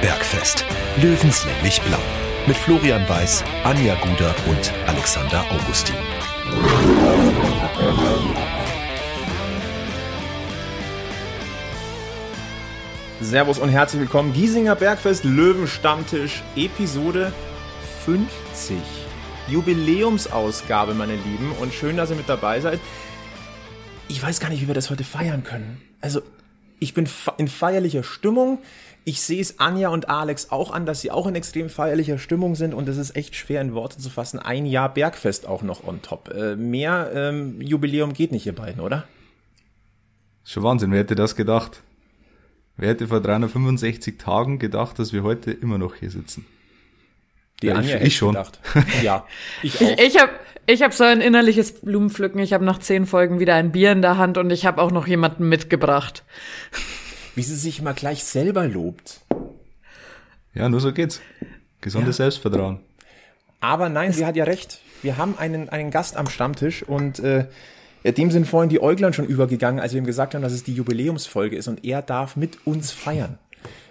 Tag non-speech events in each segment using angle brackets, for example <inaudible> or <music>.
Bergfest. Löwenslänglich blau. Mit Florian Weiß, Anja Guder und Alexander Augustin. Servus und herzlich willkommen. Giesinger Bergfest Löwenstammtisch Episode 50. Jubiläumsausgabe, meine Lieben. Und schön, dass ihr mit dabei seid. Ich weiß gar nicht, wie wir das heute feiern können. Also, ich bin in feierlicher Stimmung. Ich sehe es Anja und Alex auch an, dass sie auch in extrem feierlicher Stimmung sind und es ist echt schwer in Worte zu fassen. Ein Jahr Bergfest auch noch on top. Äh, mehr ähm, Jubiläum geht nicht, ihr beiden, oder? Schon Wahnsinn, wer hätte das gedacht? Wer hätte vor 365 Tagen gedacht, dass wir heute immer noch hier sitzen? Die ja, Anja ich, ich schon. Gedacht. <laughs> Ja, ich auch. Ich, ich habe ich hab so ein innerliches Blumenpflücken. Ich habe nach zehn Folgen wieder ein Bier in der Hand und ich habe auch noch jemanden mitgebracht. Wie sie sich immer gleich selber lobt. Ja, nur so geht's. Gesundes ja. Selbstvertrauen. Aber nein, sie hat ja recht. Wir haben einen, einen Gast am Stammtisch und äh, dem sind vorhin die Äuglein schon übergegangen, als wir ihm gesagt haben, dass es die Jubiläumsfolge ist und er darf mit uns feiern.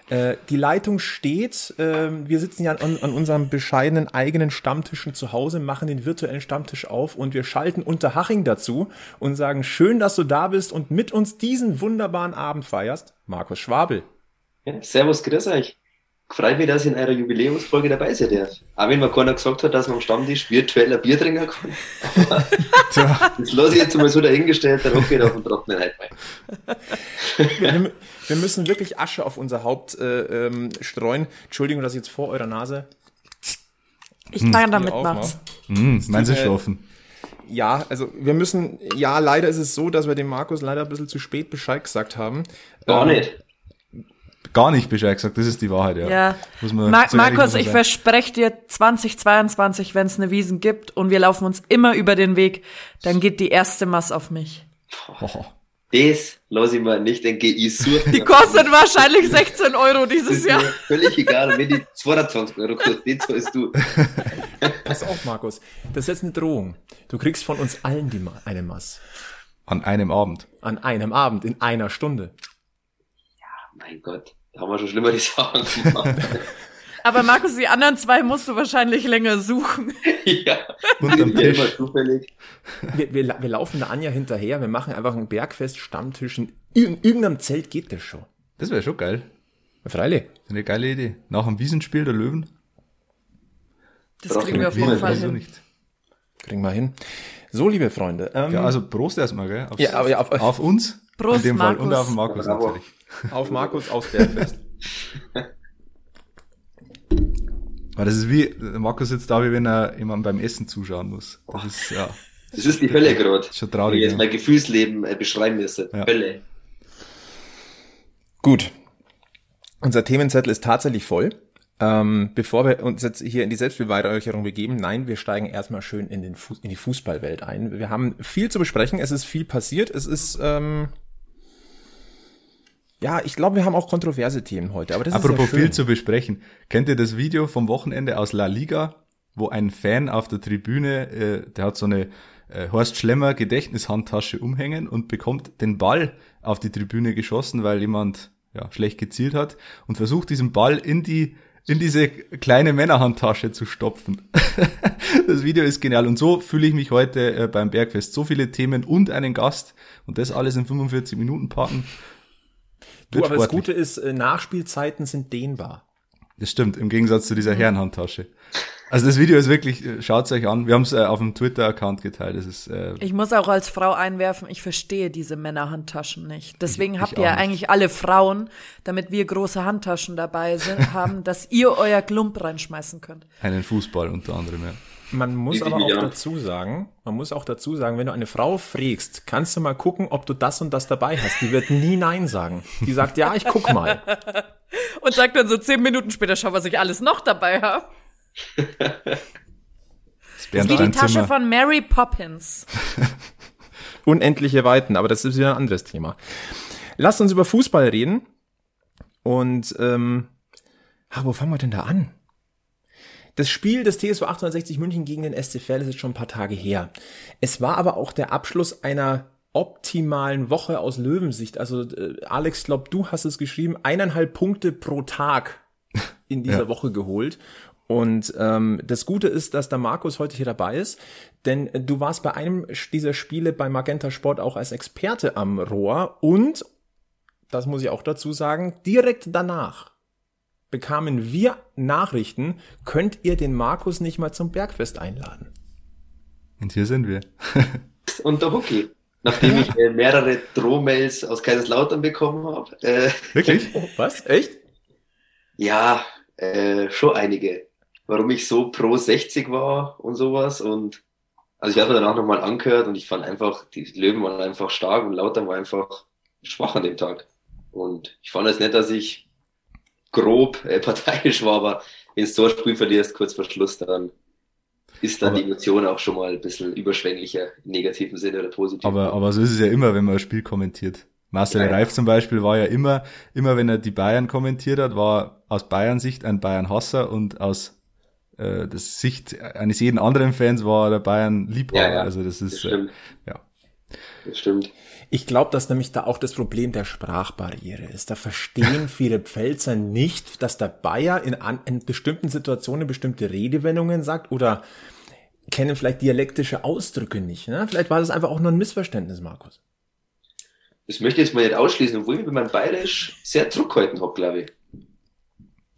Äh, die Leitung steht. Äh, wir sitzen ja an, an unserem bescheidenen eigenen Stammtischen zu Hause, machen den virtuellen Stammtisch auf und wir schalten Unterhaching dazu und sagen, schön, dass du da bist und mit uns diesen wunderbaren Abend feierst. Markus Schwabel. Ja, servus, grüß euch. Freut mich, dass ich in eurer Jubiläumsfolge dabei sein darf. Auch wenn mir keiner gesagt hat, dass man am Stammtisch virtuell ein Bier trinken kann. <laughs> das lasse ich jetzt mal so dahingestellt, der Rock geht auf den Trocknen halt mal. Wir müssen wirklich Asche auf unser Haupt äh, ähm, streuen. Entschuldigung, dass ich jetzt vor eurer Nase. Ich kann hm. damit machen. Hm, meinst du schon offen? Ja, also wir müssen, ja, leider ist es so, dass wir dem Markus leider ein bisschen zu spät Bescheid gesagt haben. Gar ähm, nicht. Gar nicht Bescheid gesagt, das ist die Wahrheit, ja. ja. Mar Markus, ich verspreche dir 2022, wenn es eine Wiesen gibt und wir laufen uns immer über den Weg, dann geht die erste Mass auf mich. Oh. Das lasse ich mir nicht den GI suchen. Die kostet wahrscheinlich 16 Euro dieses Jahr. Völlig egal, wenn die 22 Euro kostet, den zahlst du. Pass auf, Markus. Das ist jetzt eine Drohung. Du kriegst von uns allen die Ma eine Mass. An einem Abend. An einem Abend, in einer Stunde. Ja, mein Gott. Da haben wir schon schlimmere Sachen gemacht. <laughs> Aber Markus, die anderen zwei musst du wahrscheinlich länger suchen. <laughs> ja, unterm Tisch. Immer zufällig. Wir, wir, wir laufen der Anja hinterher, wir machen einfach einen Bergfest-Stammtisch. In irgendeinem Zelt geht das schon. Das wäre schon geil. Ja, freilich. Eine geile Idee. Nach dem Wiesenspiel der Löwen. Das Brauch kriegen wir auf jeden Fall hin. Nicht. Kriegen wir hin. So, liebe Freunde. Ähm, ja, also Prost erstmal, gell? Aufs, ja, aber ja, auf, auf uns. Prost, in dem Markus. Fall. Und auf Markus Bravo. natürlich. Auf Markus aus Bergfest. Aber das ist wie, Markus sitzt da, wie wenn er jemandem beim Essen zuschauen muss. Das ist, ja. Das ist die Hölle gerade. Schon traurig. Wenn ich jetzt ja. mein Gefühlsleben äh, beschreiben müsste. Ja. Hölle. Gut. Unser Themenzettel ist tatsächlich voll. Ähm, bevor wir uns jetzt hier in die Selbstbeweihräucherung begeben, nein, wir steigen erstmal schön in, den Fuß, in die Fußballwelt ein. Wir haben viel zu besprechen, es ist viel passiert, es ist ähm, ja, ich glaube, wir haben auch kontroverse Themen heute. Aber das Apropos ist ja viel zu besprechen. Kennt ihr das Video vom Wochenende aus La Liga, wo ein Fan auf der Tribüne, äh, der hat so eine äh, Horst Schlemmer Gedächtnishandtasche umhängen und bekommt den Ball auf die Tribüne geschossen, weil jemand ja, schlecht gezielt hat und versucht diesen Ball in die in diese kleine Männerhandtasche zu stopfen. <laughs> das Video ist genial. Und so fühle ich mich heute äh, beim Bergfest. So viele Themen und einen Gast. Und das alles in 45 Minuten packen. Du, aber das Gute ist, äh, Nachspielzeiten sind dehnbar. Das stimmt, im Gegensatz zu dieser. Herrenhandtasche. Also das Video ist wirklich, äh, schaut's euch an. Wir haben es äh, auf dem Twitter-Account geteilt. Das ist, äh, ich muss auch als Frau einwerfen, ich verstehe diese Männerhandtaschen nicht. Deswegen ich, habt ihr ja eigentlich alle Frauen, damit wir große Handtaschen dabei sind, <laughs> haben, dass ihr euer Klump reinschmeißen könnt. Einen Fußball unter anderem, ja. Man muss aber auch dazu sagen, man muss auch dazu sagen, wenn du eine Frau fragst, kannst du mal gucken, ob du das und das dabei hast. Die wird nie Nein sagen. Die sagt, ja, ich guck mal. <laughs> und sagt dann so zehn Minuten später, schau, was ich alles noch dabei habe. Das, das ist wie die Tasche Zimmer. von Mary Poppins. <laughs> Unendliche Weiten, aber das ist wieder ein anderes Thema. Lasst uns über Fußball reden. Und ähm, ah, wo fangen wir denn da an? Das Spiel des TSV 1860 München gegen den SC Verl ist jetzt schon ein paar Tage her. Es war aber auch der Abschluss einer optimalen Woche aus Löwensicht. Also äh, Alex, glaub, du hast es geschrieben, eineinhalb Punkte pro Tag <laughs> in dieser ja. Woche geholt. Und ähm, das Gute ist, dass der Markus heute hier dabei ist, denn du warst bei einem dieser Spiele bei Magenta Sport auch als Experte am Rohr und, das muss ich auch dazu sagen, direkt danach bekamen wir Nachrichten, könnt ihr den Markus nicht mal zum Bergfest einladen? Und hier sind wir. <laughs> und der Hucki. Nachdem ich äh, mehrere Drohmails aus Kaiserslautern bekommen habe. Äh, Wirklich? <laughs> Was? Echt? Ja, äh, schon einige. Warum ich so pro 60 war und sowas. Und also ich habe mir danach nochmal angehört und ich fand einfach, die Löwen waren einfach stark und Lautern war einfach schwach an dem Tag. Und ich fand es nicht, dass ich grob äh, parteiisch war, aber wenn du so ein Spiel verlierst, kurz vor Schluss, dann ist dann aber, die Emotion auch schon mal ein bisschen überschwänglicher im negativen Sinne oder positiv. Aber, aber so ist es ja immer, wenn man ein Spiel kommentiert. Marcel ja, Reif zum Beispiel war ja immer, immer wenn er die Bayern kommentiert hat, war aus Bayern Sicht ein Bayern-Hasser und aus äh, der Sicht eines jeden anderen Fans war der Bayern-Liebhaber. Ja, ja, also das ist, das äh, ja. Das stimmt. Ich glaube, dass nämlich da auch das Problem der Sprachbarriere ist. Da verstehen <laughs> viele Pfälzer nicht, dass der Bayer in, an, in bestimmten Situationen bestimmte Redewendungen sagt oder kennen vielleicht dialektische Ausdrücke nicht. Ne? Vielleicht war das einfach auch nur ein Missverständnis, Markus. Das möchte ich jetzt mal nicht ausschließen, obwohl ich mit meinem Bayerisch sehr zurückgehalten habe, glaube ich.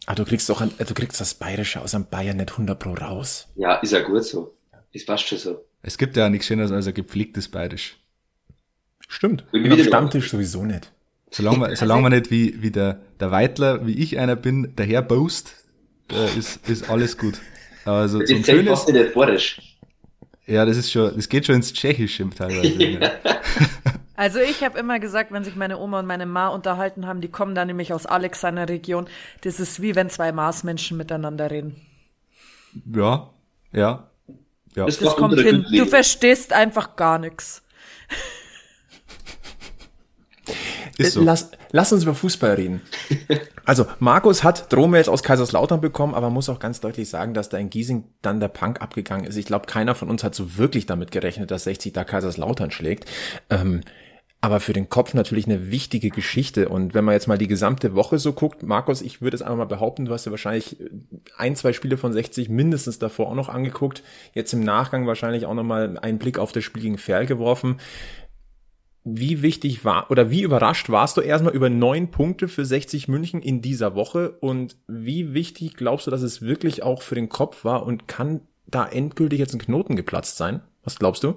Ah, du kriegst doch ein, du kriegst das Bayerische aus einem Bayern nicht 100 pro raus. Ja, ist ja gut so. Das passt schon so. Es gibt ja nichts Schöneres als ein gepflegtes Bayerisch. Stimmt. Wie am Stammtisch sowieso nicht. Solange man, solange man nicht wie, wie der, der Weitler, wie ich einer bin, daher boast, äh, ist, ist alles gut. Also das zum ist schönes, nicht Borisch. Ja, das ist schon, das geht schon ins Tschechische teilweise. <laughs> ja. Also ich habe immer gesagt, wenn sich meine Oma und meine Ma unterhalten haben, die kommen da nämlich aus Alex seiner Region, das ist wie wenn zwei Marsmenschen miteinander reden. Ja, ja. ja. Das, das kommt hin. Du verstehst einfach gar nichts. Ist so. lass, lass uns über Fußball reden. <laughs> Also, Markus hat Drohmails aus Kaiserslautern bekommen, aber muss auch ganz deutlich sagen, dass da in Giesing dann der Punk abgegangen ist. Ich glaube, keiner von uns hat so wirklich damit gerechnet, dass 60 da Kaiserslautern schlägt. Ähm, aber für den Kopf natürlich eine wichtige Geschichte. Und wenn man jetzt mal die gesamte Woche so guckt, Markus, ich würde es einfach mal behaupten, du hast ja wahrscheinlich ein, zwei Spiele von 60 mindestens davor auch noch angeguckt. Jetzt im Nachgang wahrscheinlich auch nochmal einen Blick auf das Spiel gegen Ferl geworfen wie wichtig war oder wie überrascht warst du erstmal über neun Punkte für 60 München in dieser Woche und wie wichtig glaubst du, dass es wirklich auch für den Kopf war und kann da endgültig jetzt ein Knoten geplatzt sein? Was glaubst du?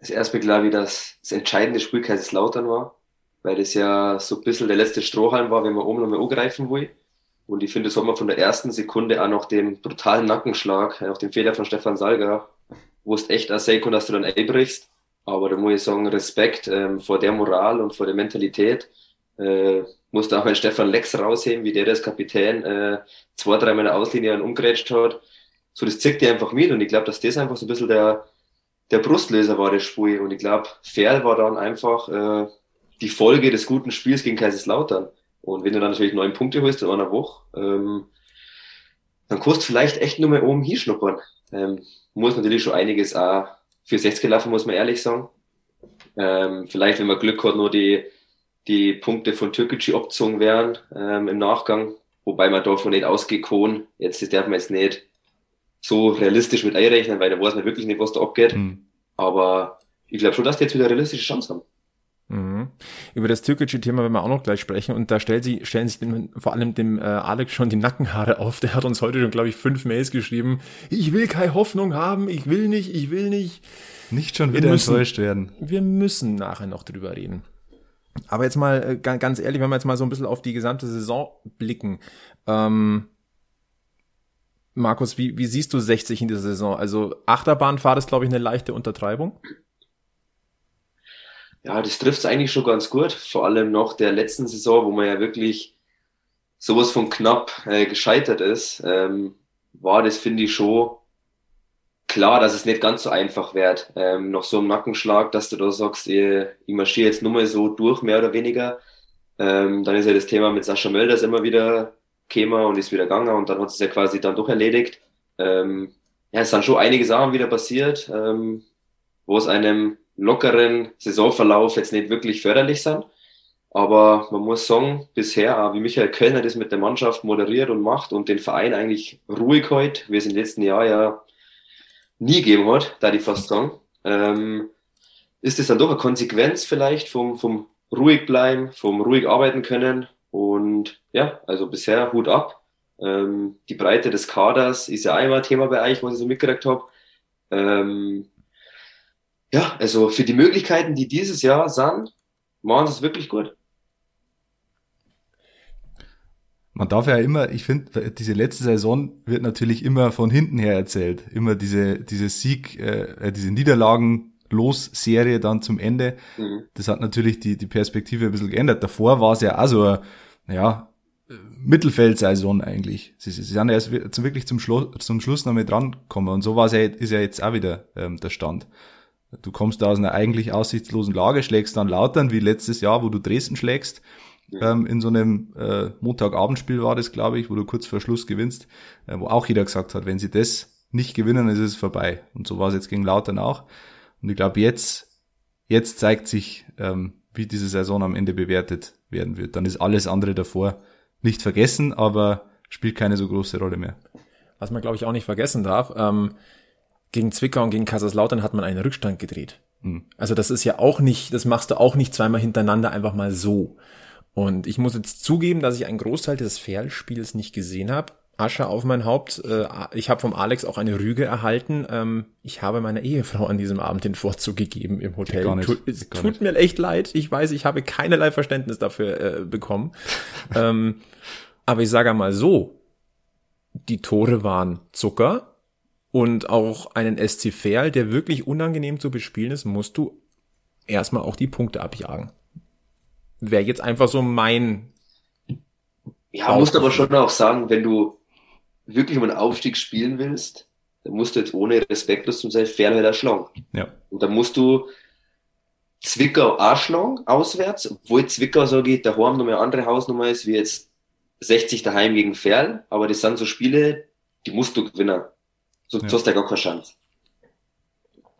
Das erste glaube ich, dass das entscheidende Spiel Kaiserslautern war, weil das ja so ein bisschen der letzte Strohhalm war, wenn man oben nochmal angreifen will. Und ich finde, das hat man von der ersten Sekunde an nach dem brutalen Nackenschlag, nach dem Fehler von Stefan Salger, wo es echt als Sekunde, dass du dann einbrichst aber da muss ich sagen, Respekt ähm, vor der Moral und vor der Mentalität. Äh, musste auch ein Stefan Lex rausheben, wie der das Kapitän äh, zwei, drei Mal Auslinie umgerätscht hat. So, das zickt dir einfach mit und ich glaube, dass das einfach so ein bisschen der, der Brustlöser war, der Spiel. Und ich glaube, Ferl war dann einfach äh, die Folge des guten Spiels gegen Kaiserslautern. Und wenn du dann natürlich neun Punkte holst in einer Woche, ähm, dann kannst du vielleicht echt nur mal oben hinschnuppern. Ähm, muss natürlich schon einiges auch für 60 laufen, muss man ehrlich sagen. Ähm, vielleicht, wenn man Glück hat, nur die, die Punkte von Türkgücü abgezogen werden ähm, im Nachgang. Wobei man davon nicht ausgeht kann. Jetzt das darf man jetzt nicht so realistisch mit einrechnen, weil da weiß man wirklich nicht, was da abgeht. Mhm. Aber ich glaube schon, dass die jetzt wieder realistische Chance haben. Mhm. Über das türkische Thema werden wir auch noch gleich sprechen und da stellt sie, stellen sich dem, vor allem dem äh, Alex schon die Nackenhaare auf. Der hat uns heute schon, glaube ich, fünf Mails geschrieben. Ich will keine Hoffnung haben, ich will nicht, ich will nicht. Nicht schon wieder müssen, enttäuscht werden. Wir müssen nachher noch drüber reden. Aber jetzt mal äh, ganz ehrlich, wenn wir jetzt mal so ein bisschen auf die gesamte Saison blicken. Ähm, Markus, wie, wie siehst du 60 in dieser Saison? Also Achterbahnfahrt ist, glaube ich, eine leichte Untertreibung. Ja, das trifft es eigentlich schon ganz gut. Vor allem nach der letzten Saison, wo man ja wirklich sowas von knapp äh, gescheitert ist, ähm, war das, finde ich, schon klar, dass es nicht ganz so einfach wird. Ähm, nach so einem Nackenschlag, dass du da sagst, ich, ich marschiere jetzt nur mal so durch, mehr oder weniger. Ähm, dann ist ja das Thema mit Sascha Mölders immer wieder gekommen und ist wieder gegangen und dann hat es ja quasi dann doch erledigt. Ähm, ja, es sind schon einige Sachen wieder passiert, ähm, wo es einem lockeren Saisonverlauf jetzt nicht wirklich förderlich sind. Aber man muss sagen, bisher, wie Michael Kölner das mit der Mannschaft moderiert und macht und den Verein eigentlich ruhig hält, wie es im letzten Jahr ja nie gegeben hat, da die fast sagen, ähm, ist es dann doch eine Konsequenz vielleicht vom, vom ruhig bleiben, vom ruhig arbeiten können. Und ja, also bisher Hut ab. Ähm, die Breite des Kaders ist ja einmal Thema bei euch, was ich so mitgekriegt habe. Ähm, ja, also für die Möglichkeiten, die dieses Jahr sind, machen sie es wirklich gut. Man darf ja immer, ich finde, diese letzte Saison wird natürlich immer von hinten her erzählt. Immer diese, diese Sieg, äh, diese Niederlagen-Los-Serie dann zum Ende. Mhm. Das hat natürlich die, die Perspektive ein bisschen geändert. Davor war es ja auch so, ja, Mittelfeldsaison eigentlich. Sie, sie sind erst wirklich zum Schluss, zum Schluss noch mit dran gekommen. Und so war es ja, ist ja jetzt auch wieder ähm, der Stand. Du kommst da aus einer eigentlich aussichtslosen Lage, schlägst dann Lautern wie letztes Jahr, wo du Dresden schlägst. Ähm, in so einem äh, Montagabendspiel war das, glaube ich, wo du kurz vor Schluss gewinnst, äh, wo auch jeder gesagt hat, wenn sie das nicht gewinnen, ist es vorbei. Und so war es jetzt gegen Lautern auch. Und ich glaube, jetzt, jetzt zeigt sich, ähm, wie diese Saison am Ende bewertet werden wird. Dann ist alles andere davor nicht vergessen, aber spielt keine so große Rolle mehr. Was man, glaube ich, auch nicht vergessen darf, ähm, gegen Zwickau und gegen Kaiserslautern hat man einen Rückstand gedreht. Mhm. Also das ist ja auch nicht, das machst du auch nicht zweimal hintereinander einfach mal so. Und ich muss jetzt zugeben, dass ich einen Großteil des Ferl-Spiels nicht gesehen habe. Asche auf mein Haupt. Äh, ich habe vom Alex auch eine Rüge erhalten. Ähm, ich habe meiner Ehefrau an diesem Abend den Vorzug gegeben im Hotel. Nicht, tut, es tut nicht. mir echt leid. Ich weiß, ich habe keinerlei Verständnis dafür äh, bekommen. <laughs> ähm, aber ich sage mal so, die Tore waren Zucker und auch einen SC Verl, der wirklich unangenehm zu bespielen ist, musst du erstmal auch die Punkte abjagen. Wäre jetzt einfach so mein. Ja, musst aber schon auch sagen, wenn du wirklich um einen Aufstieg spielen willst, dann musst du jetzt ohne respektlos zum sein halt schlagen. Ja. Und dann musst du Zwickau auch schlagen, auswärts, obwohl Zwickau, sage ich, daheim nochmal eine andere Hausnummer ist, wie jetzt 60 daheim gegen Ferl, aber das sind so Spiele, die musst du gewinnen. Sonst ja. hast du ja gar keine Chance.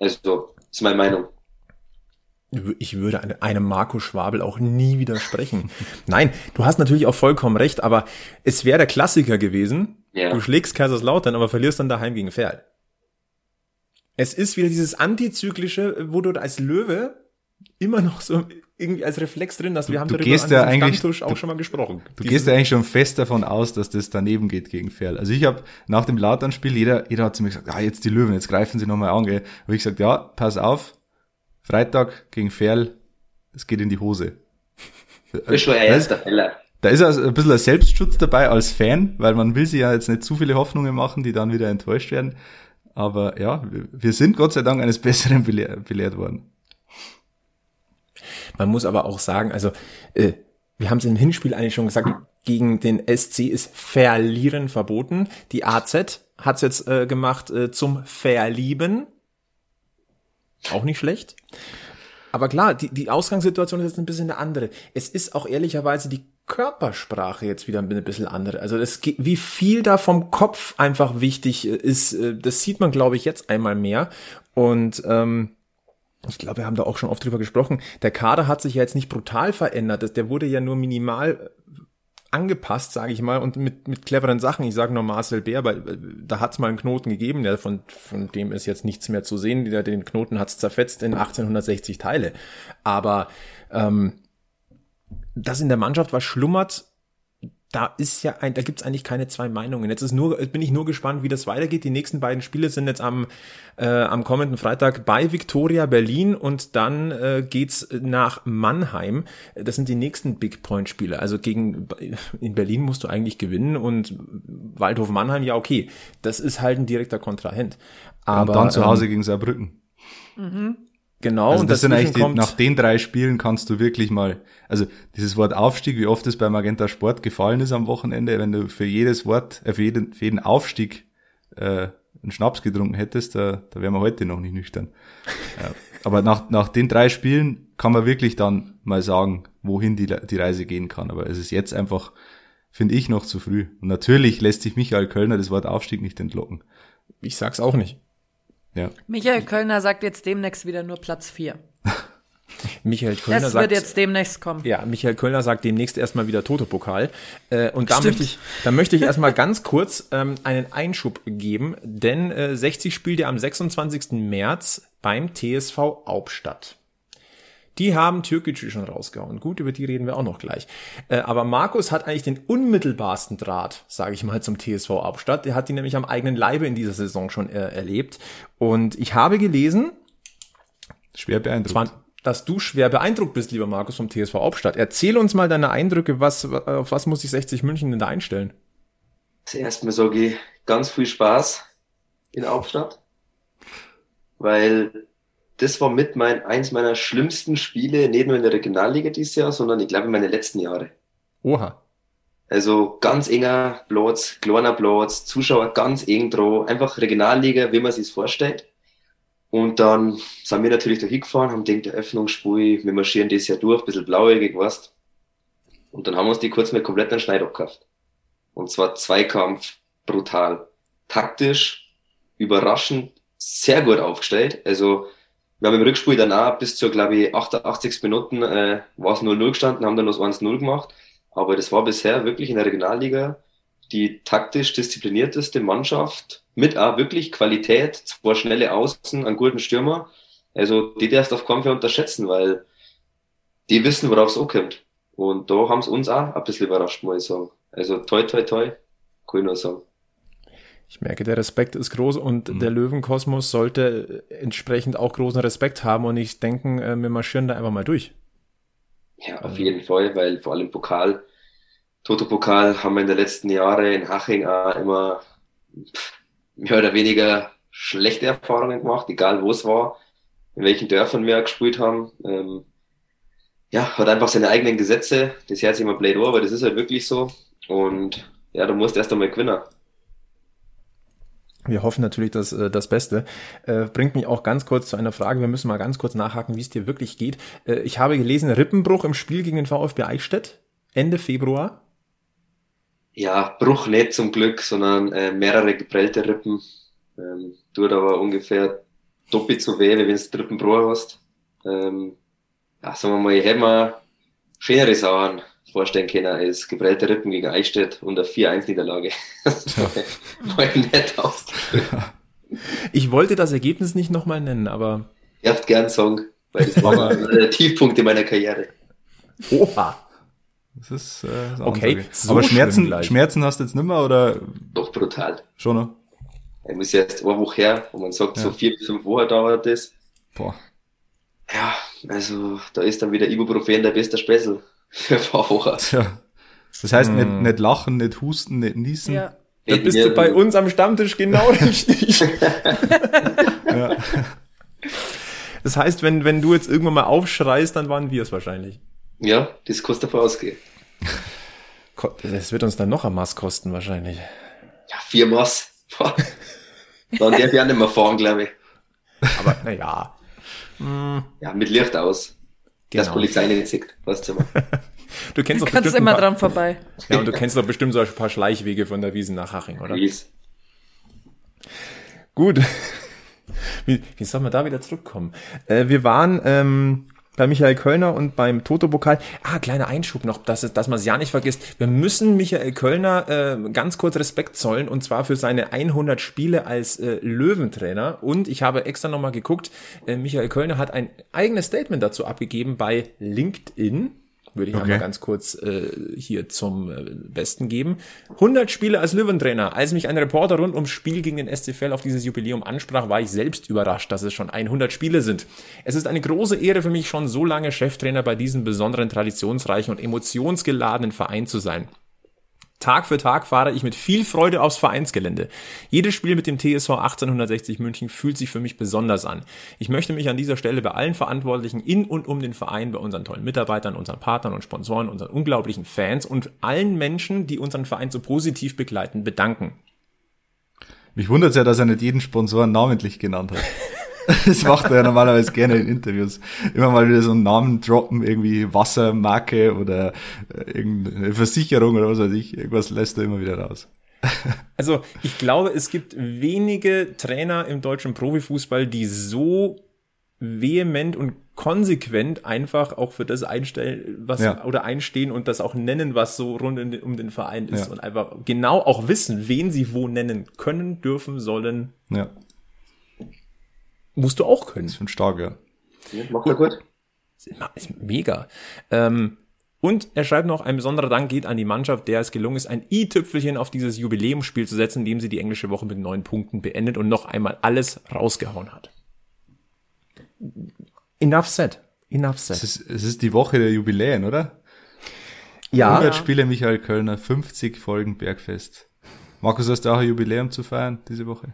Also, ist meine Meinung. Ich würde einem Marco Schwabel auch nie widersprechen. <laughs> Nein, du hast natürlich auch vollkommen recht, aber es wäre der Klassiker gewesen. Ja. Du schlägst Kaiserslautern, aber verlierst dann daheim gegen Ferl. Es ist wieder dieses antizyklische, wo du als Löwe immer noch so irgendwie als Reflex drin hast. Wir haben du darüber gehst ja eigentlich, auch schon mal gesprochen. Du gehst ja eigentlich schon fest davon aus, dass das daneben geht gegen Ferl. Also ich habe nach dem Lautern-Spiel, jeder, jeder hat zu mir gesagt, ah, jetzt die Löwen, jetzt greifen sie nochmal an. Gell? Habe ich gesagt, ja, pass auf, Freitag gegen Ferl, es geht in die Hose. <laughs> Das ist schon ein erster Fehler. Da ist also ein bisschen ein Selbstschutz dabei als Fan, weil man will sich ja jetzt nicht zu viele Hoffnungen machen, die dann wieder enttäuscht werden. Aber ja, wir sind Gott sei Dank eines <laughs> Besseren belehrt worden. Man muss aber auch sagen, also äh, wir haben es im Hinspiel eigentlich schon gesagt, gegen den SC ist Verlieren verboten. Die AZ hat es jetzt äh, gemacht äh, zum Verlieben. Auch nicht schlecht. Aber klar, die, die Ausgangssituation ist jetzt ein bisschen eine andere. Es ist auch ehrlicherweise die Körpersprache jetzt wieder ein bisschen andere. Also das, wie viel da vom Kopf einfach wichtig äh, ist, äh, das sieht man, glaube ich, jetzt einmal mehr. Und ähm, ich glaube, wir haben da auch schon oft drüber gesprochen. Der Kader hat sich ja jetzt nicht brutal verändert. Der wurde ja nur minimal äh, angepasst, sage ich mal, und mit, mit cleveren Sachen. Ich sage nur Marcel Bär, weil äh, da hat es mal einen Knoten gegeben, der von, von dem ist jetzt nichts mehr zu sehen. Der, den Knoten hat es zerfetzt in 1860 Teile. Aber ähm, das in der Mannschaft was schlummert, da ist ja ein, da gibt's eigentlich keine zwei Meinungen. Jetzt ist nur, bin ich nur gespannt, wie das weitergeht. Die nächsten beiden Spiele sind jetzt am, äh, am kommenden Freitag bei Victoria Berlin und dann äh, geht's nach Mannheim. Das sind die nächsten Big Point Spiele. Also gegen in Berlin musst du eigentlich gewinnen und Waldhof Mannheim, ja okay, das ist halt ein direkter Kontrahent. Aber und dann zu Hause ähm, gegen Saarbrücken. Mhm. Genau. Also und das sind eigentlich die, nach den drei Spielen kannst du wirklich mal, also dieses Wort Aufstieg, wie oft es bei Magenta Sport gefallen ist am Wochenende, wenn du für jedes Wort, äh, für, jeden, für jeden Aufstieg äh, einen Schnaps getrunken hättest, da, da wären wir heute noch nicht nüchtern. <laughs> ja. Aber nach, nach den drei Spielen kann man wirklich dann mal sagen, wohin die, die Reise gehen kann. Aber es ist jetzt einfach, finde ich, noch zu früh. Und natürlich lässt sich Michael Kölner das Wort Aufstieg nicht entlocken. Ich sag's auch nicht. Ja. Michael Kölner sagt jetzt demnächst wieder nur Platz 4. <laughs> Michael Kölner das sagt. wird jetzt demnächst kommen. Ja, Michael Kölner sagt demnächst erstmal wieder Toto-Pokal. Äh, und da möchte ich, da möchte ich erstmal ganz kurz ähm, einen Einschub geben, denn äh, 60 spielt ja am 26. März beim TSV Hauptstadt. Die haben Türkgücü schon rausgehauen. Gut, über die reden wir auch noch gleich. Äh, aber Markus hat eigentlich den unmittelbarsten Draht, sage ich mal, zum TSV Hauptstadt. Der hat die nämlich am eigenen Leibe in dieser Saison schon äh, erlebt. Und ich habe gelesen, Schwer beeindruckt. dass du schwer beeindruckt bist, lieber Markus, vom TSV Hauptstadt. Erzähl uns mal deine Eindrücke, was, auf was muss sich 60 München denn da einstellen? Zuerst mal sage ich ganz viel Spaß in Hauptstadt, weil das war mit mein, eins meiner schlimmsten Spiele, nicht nur in der Regionalliga dieses Jahr, sondern ich glaube in meine letzten Jahre. Oha. Also ganz enger Platz, kleiner Platz, Zuschauer ganz eng dran, einfach Regionalliga, wie man sich vorstellt. Und dann sind wir natürlich da hingefahren, haben denkt, der Öffnungsspur, wir marschieren das Jahr durch, ein bisschen blauäugig, weißt. Und dann haben wir uns die kurz mal komplett an Schneid abgekauft. Und zwar Zweikampf, brutal. Taktisch, überraschend, sehr gut aufgestellt. Also, wir haben im Rückspiel danach bis zur, glaube ich, 88 Minuten äh, war es 0-0 gestanden, haben dann noch 1-0 gemacht. Aber das war bisher wirklich in der Regionalliga die taktisch disziplinierteste Mannschaft mit auch wirklich Qualität, zwei schnelle Außen, einen guten Stürmer. Also die darfst du auf keinen Fall unterschätzen, weil die wissen, worauf es ankommt. Und da haben sie uns auch ein bisschen überrascht, muss ich sagen. Also toi, toi, toi, kann ich nur sagen. Ich merke, der Respekt ist groß und mhm. der Löwenkosmos sollte entsprechend auch großen Respekt haben und nicht denken, äh, wir marschieren da einfach mal durch. Ja, auf jeden Fall, weil vor allem Pokal, Toto-Pokal haben wir in den letzten Jahren in Haching auch immer mehr oder weniger schlechte Erfahrungen gemacht, egal wo es war, in welchen Dörfern wir gespielt haben. Ähm, ja, hat einfach seine eigenen Gesetze. Das sich immer blöd an, aber das ist halt wirklich so. Und ja, du musst erst einmal gewinnen. Wir hoffen natürlich das, äh, das Beste. Äh, bringt mich auch ganz kurz zu einer Frage. Wir müssen mal ganz kurz nachhaken, wie es dir wirklich geht. Äh, ich habe gelesen, Rippenbruch im Spiel gegen den VfB Eichstätt Ende Februar. Ja, Bruch nicht zum Glück, sondern äh, mehrere geprellte Rippen. Ähm, tut aber ungefähr doppelt so weh, wie wenn du Rippenbruch hast. Ähm, ja, sagen wir mal, ich hätte mir schönere Sachen vorstellen können als geprellte Rippen gegen Eichstätt und eine 4-1-Niederlage. Das <laughs> war nett aus. <laughs> Ich wollte das Ergebnis nicht nochmal nennen, aber. Ihr habt gern Song, weil das war <laughs> der Tiefpunkt in meiner Karriere. Oha. Das ist, äh, das okay. So aber Schmerzen, Schmerzen hast du jetzt nicht mehr oder? Doch brutal. Schon noch? Ich muss jetzt eine Woche her, wo man sagt, ja. so vier bis fünf Wochen dauert das. Boah. Ja, also da ist dann wieder Ibuprofen der beste Spessel <laughs> Tja. Das heißt hm. nicht, nicht lachen, nicht husten, nicht niesen. Ja. Da bist du bei uns am Stammtisch genau <laughs> richtig. ja. <laughs> Das heißt, wenn, wenn du jetzt irgendwann mal aufschreist, dann waren wir es wahrscheinlich. Ja, das kostet davon ausgehen. Das wird uns dann noch ein Maß kosten wahrscheinlich. Ja, vier Maß. dann darf ich auch nicht mehr fahren, glaube ich. Aber naja. Ja, mit Licht aus. Genau. Das Polizei nicht sieht, weißt du mal. Du kennst doch kannst immer paar, dran vorbei. Ja, und du kennst doch bestimmt so ein paar Schleichwege von der Wiesen nach Haching, oder? Wies. Gut. Wie, wie soll man da wieder zurückkommen? Äh, wir waren ähm, bei Michael Kölner und beim Toto-Pokal. Ah, kleiner Einschub noch, dass, dass man es ja nicht vergisst. Wir müssen Michael Kölner äh, ganz kurz Respekt zollen und zwar für seine 100 Spiele als äh, Löwentrainer. Und ich habe extra nochmal geguckt, äh, Michael Kölner hat ein eigenes Statement dazu abgegeben bei LinkedIn würde ich okay. einmal ganz kurz äh, hier zum äh, Besten geben. 100 Spiele als Löwentrainer. Als mich ein Reporter rund ums Spiel gegen den SCFL auf dieses Jubiläum ansprach, war ich selbst überrascht, dass es schon 100 Spiele sind. Es ist eine große Ehre für mich, schon so lange Cheftrainer bei diesem besonderen, traditionsreichen und emotionsgeladenen Verein zu sein. Tag für Tag fahre ich mit viel Freude aufs Vereinsgelände. Jedes Spiel mit dem TSV 1860 München fühlt sich für mich besonders an. Ich möchte mich an dieser Stelle bei allen Verantwortlichen in und um den Verein, bei unseren tollen Mitarbeitern, unseren Partnern und Sponsoren, unseren unglaublichen Fans und allen Menschen, die unseren Verein so positiv begleiten, bedanken. Mich wundert es ja, dass er nicht jeden Sponsoren namentlich genannt hat. <laughs> <laughs> Das macht er ja normalerweise gerne in Interviews. Immer mal wieder so einen Namen droppen, irgendwie Wassermarke oder äh, irgendeine Versicherung oder was weiß ich. Irgendwas lässt er immer wieder raus. <laughs> Also ich glaube, es gibt wenige Trainer im deutschen Profifußball, die so vehement und konsequent einfach auch für das einstellen, was ja. oder einstehen und das auch nennen, was so rund den, um den Verein ist ja. und einfach genau auch wissen, wen sie wo nennen können, dürfen, sollen. Ja. Musst du auch können. Das ist schon stark, ja. ja macht er gut. Ist mega. Ähm, und er schreibt noch, ein besonderer Dank geht an die Mannschaft, der es gelungen ist, ein i-Tüpfelchen auf dieses Jubiläumsspiel zu setzen, indem sie die englische Woche mit neun Punkten beendet und noch einmal alles rausgehauen hat. Enough said. Enough said. Es ist, es ist die Woche der Jubiläen, oder? Ja. 100 Spiele Michael Kölner, 50 Folgen Bergfest. Markus, hast du auch ein Jubiläum zu feiern diese Woche?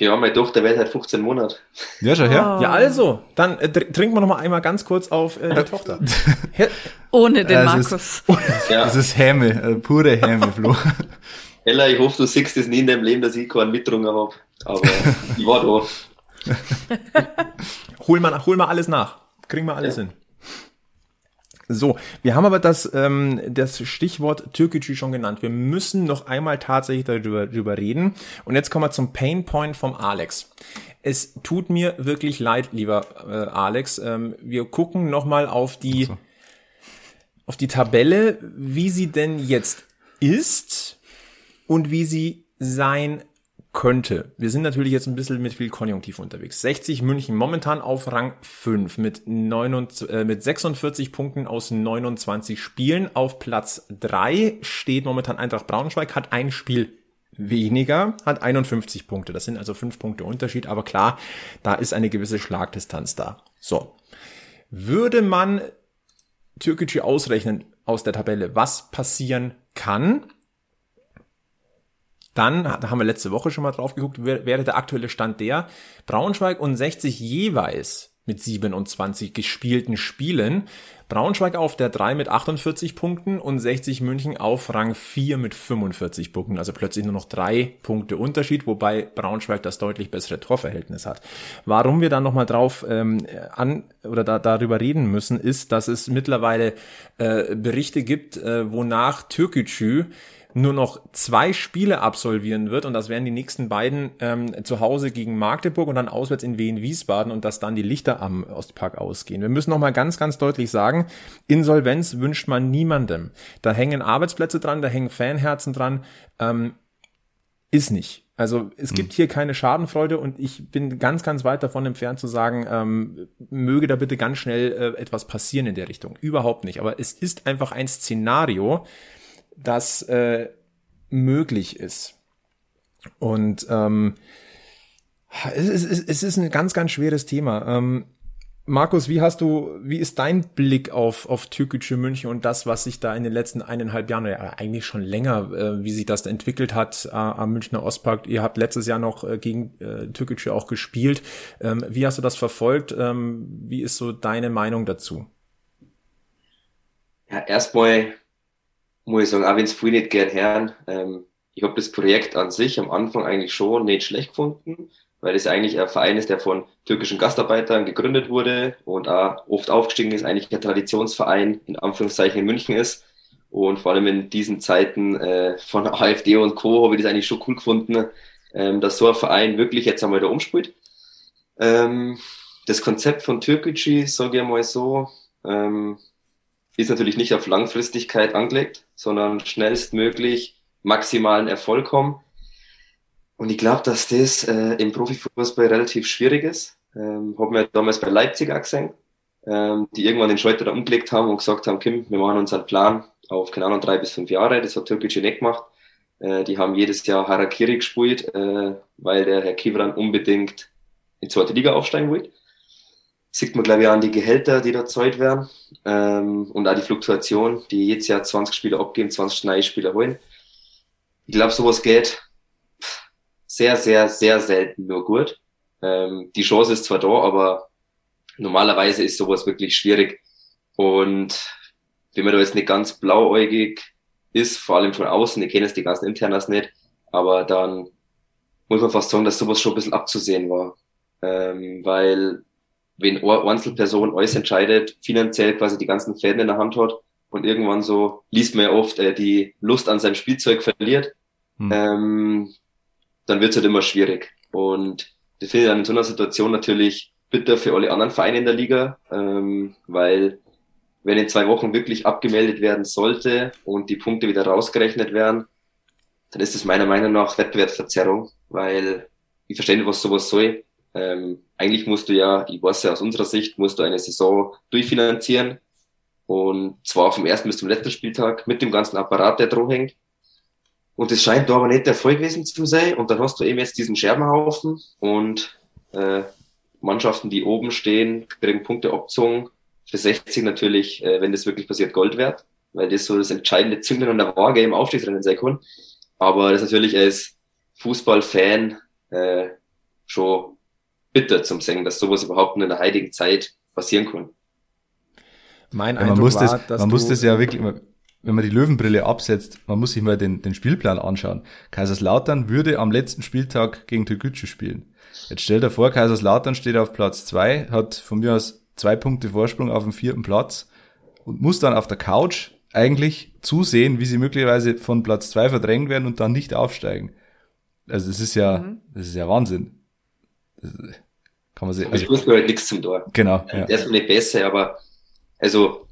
Ja, meine Tochter wird halt 15 Monate. Ja, schon her. Ja, also, dann äh, trinken wir noch mal einmal ganz kurz auf äh, die Tochter. <laughs> Ohne den Markus. Ist, <laughs> ja. Das ist Häme, äh, pure Häme, Flo. Ella, ich hoffe, du siehst es nie in deinem Leben, dass ich keinen mitgetrunken habe. Aber <laughs> ich war da. hol, mal, hol mal alles nach. Kriegen wir alles ja. hin. So, wir haben aber das, ähm, das Stichwort Türkgücü schon genannt. Wir müssen noch einmal tatsächlich darüber, darüber reden. Und jetzt kommen wir zum Pain Point vom Alex. Es tut mir wirklich leid, lieber äh, Alex. Ähm, wir gucken noch mal auf die, so. auf die Tabelle, wie sie denn jetzt ist und wie sie sein könnte. Wir sind natürlich jetzt ein bisschen mit viel Konjunktiv unterwegs. 60 München momentan auf Rang 5 mit, 29, äh, mit 46 Punkten aus 29 Spielen. Auf Platz 3 steht momentan Eintracht Braunschweig, hat ein Spiel weniger, hat 51 Punkte. Das sind also 5 Punkte Unterschied, aber klar, da ist eine gewisse Schlagdistanz da. So. Würde man Türkgücü ausrechnen aus der Tabelle, was passieren kann, dann, da haben wir letzte Woche schon mal drauf geguckt, wäre der aktuelle Stand der, Braunschweig und 60 jeweils mit 27 gespielten Spielen. Braunschweig auf der 3 mit 48 Punkten und 60 München auf Rang 4 mit 45 Punkten. Also plötzlich nur noch drei Punkte Unterschied, wobei Braunschweig das deutlich bessere Torverhältnis hat. Warum wir dann nochmal drauf ähm, an oder da, darüber reden müssen, ist, dass es mittlerweile äh, Berichte gibt, äh, wonach Türkgücü nur noch zwei Spiele absolvieren wird und das wären die nächsten beiden ähm, zu Hause gegen Magdeburg und dann auswärts in Wien Wiesbaden und dass dann die Lichter am Ostpark ausgehen. Wir müssen noch mal ganz ganz deutlich sagen, Insolvenz wünscht man niemandem. Da hängen Arbeitsplätze dran, da hängen Fanherzen dran, ähm, ist nicht. Also es gibt hm. hier keine Schadenfreude und ich bin ganz, ganz weit davon entfernt zu sagen, ähm, möge da bitte ganz schnell äh, etwas passieren in der Richtung. Überhaupt nicht. Aber es ist einfach ein Szenario, das äh, möglich ist. Und ähm, es, ist, es ist ein ganz, ganz schweres Thema. Ähm, Markus, wie hast du, wie ist dein Blick auf, auf Türkische München und das, was sich da in den letzten eineinhalb Jahren, oder eigentlich schon länger, äh, wie sich das entwickelt hat äh, am Münchner Ostpark? Ihr habt letztes Jahr noch äh, gegen äh, Türkische auch gespielt. Ähm, wie hast du das verfolgt? Ähm, wie ist so deine Meinung dazu? Ja, erstmal muss ich sagen, auch wenn es viele nicht gern hören, ähm, ich habe das Projekt an sich am Anfang eigentlich schon nicht schlecht gefunden, weil es eigentlich ein Verein ist, der von türkischen Gastarbeitern gegründet wurde und auch oft aufgestiegen ist, eigentlich ein Traditionsverein in Anführungszeichen in München ist. Und vor allem in diesen Zeiten äh, von <laughs> AfD und Co. habe ich das eigentlich schon cool gefunden, ähm, dass so ein Verein wirklich jetzt einmal da umspielt. Ähm, das Konzept von Türkgücü, sage ich mal so, ähm, ist natürlich nicht auf Langfristigkeit angelegt, sondern schnellstmöglich maximalen Erfolg kommen. Und ich glaube, dass das äh, im Profifußball relativ schwierig ist. Ähm, haben wir damals bei Leipzig auch gesehen, ähm, die irgendwann den Schalter da umgelegt haben und gesagt haben, Kim, wir machen unseren Plan auf, keine Ahnung, drei bis fünf Jahre. Das hat Türkische nicht gemacht. Äh, die haben jedes Jahr Harakiri gespielt, äh, weil der Herr Kivran unbedingt in die zweite Liga aufsteigen will sieht man, glaube ich, an die Gehälter, die da zahlt werden ähm, und auch die Fluktuation, die jedes Jahr 20 Spieler abgeben, 20 neue Spieler holen. Ich glaube, sowas geht sehr, sehr, sehr selten nur gut. Ähm, die Chance ist zwar da, aber normalerweise ist sowas wirklich schwierig. Und wenn man da jetzt nicht ganz blauäugig ist, vor allem von außen, ich kenne jetzt die ganzen Internas nicht, aber dann muss man fast sagen, dass sowas schon ein bisschen abzusehen war. Ähm, weil wenn eine Einzelperson alles entscheidet, finanziell quasi die ganzen Fäden in der Hand hat und irgendwann so, liest man ja oft, äh, die Lust an seinem Spielzeug verliert, hm. ähm, dann wird es halt immer schwierig. Und das finde ich dann in so einer Situation natürlich bitter für alle anderen Vereine in der Liga, ähm, weil wenn in zwei Wochen wirklich abgemeldet werden sollte und die Punkte wieder rausgerechnet werden, dann ist es meiner Meinung nach Wettbewerbsverzerrung, weil ich verstehe nicht, was sowas soll. Ähm, eigentlich musst du ja, ich weiß ja aus unserer Sicht, musst du eine Saison durchfinanzieren und zwar vom ersten bis zum letzten Spieltag mit dem ganzen Apparat, der dran hängt. Und es scheint da aber nicht der Fall gewesen zu sein. Und dann hast du eben jetzt diesen Scherbenhaufen und äh, Mannschaften, die oben stehen, kriegen Punkte abgezogen. Für 60 natürlich, äh, wenn das wirklich passiert, Gold wert, weil das so das entscheidende Zünglein an der Waage im Aufstiegsrennen sein kann. Aber das ist natürlich als Fußballfan äh, schon bitter zum Singen, dass sowas überhaupt nur in der heiligen Zeit passieren kann. Mein ja, Eindruck man muss war, das, dass man muss das ja wirklich, wenn man die Löwenbrille absetzt, man muss sich mal den, den Spielplan anschauen. Kaiserslautern würde am letzten Spieltag gegen Türkgücü spielen. Jetzt stell dir vor, Kaiserslautern steht auf Platz zwei, hat von mir aus zwei Punkte Vorsprung auf dem vierten Platz und muss dann auf der Couch eigentlich zusehen, wie sie möglicherweise von Platz zwei verdrängt werden und dann nicht aufsteigen. Also das ist ja, mhm. das ist ja Wahnsinn. Das kann man sich. Also, ich wusste halt nichts zum Tor. Genau. Ja. Der ist nicht besser, aber also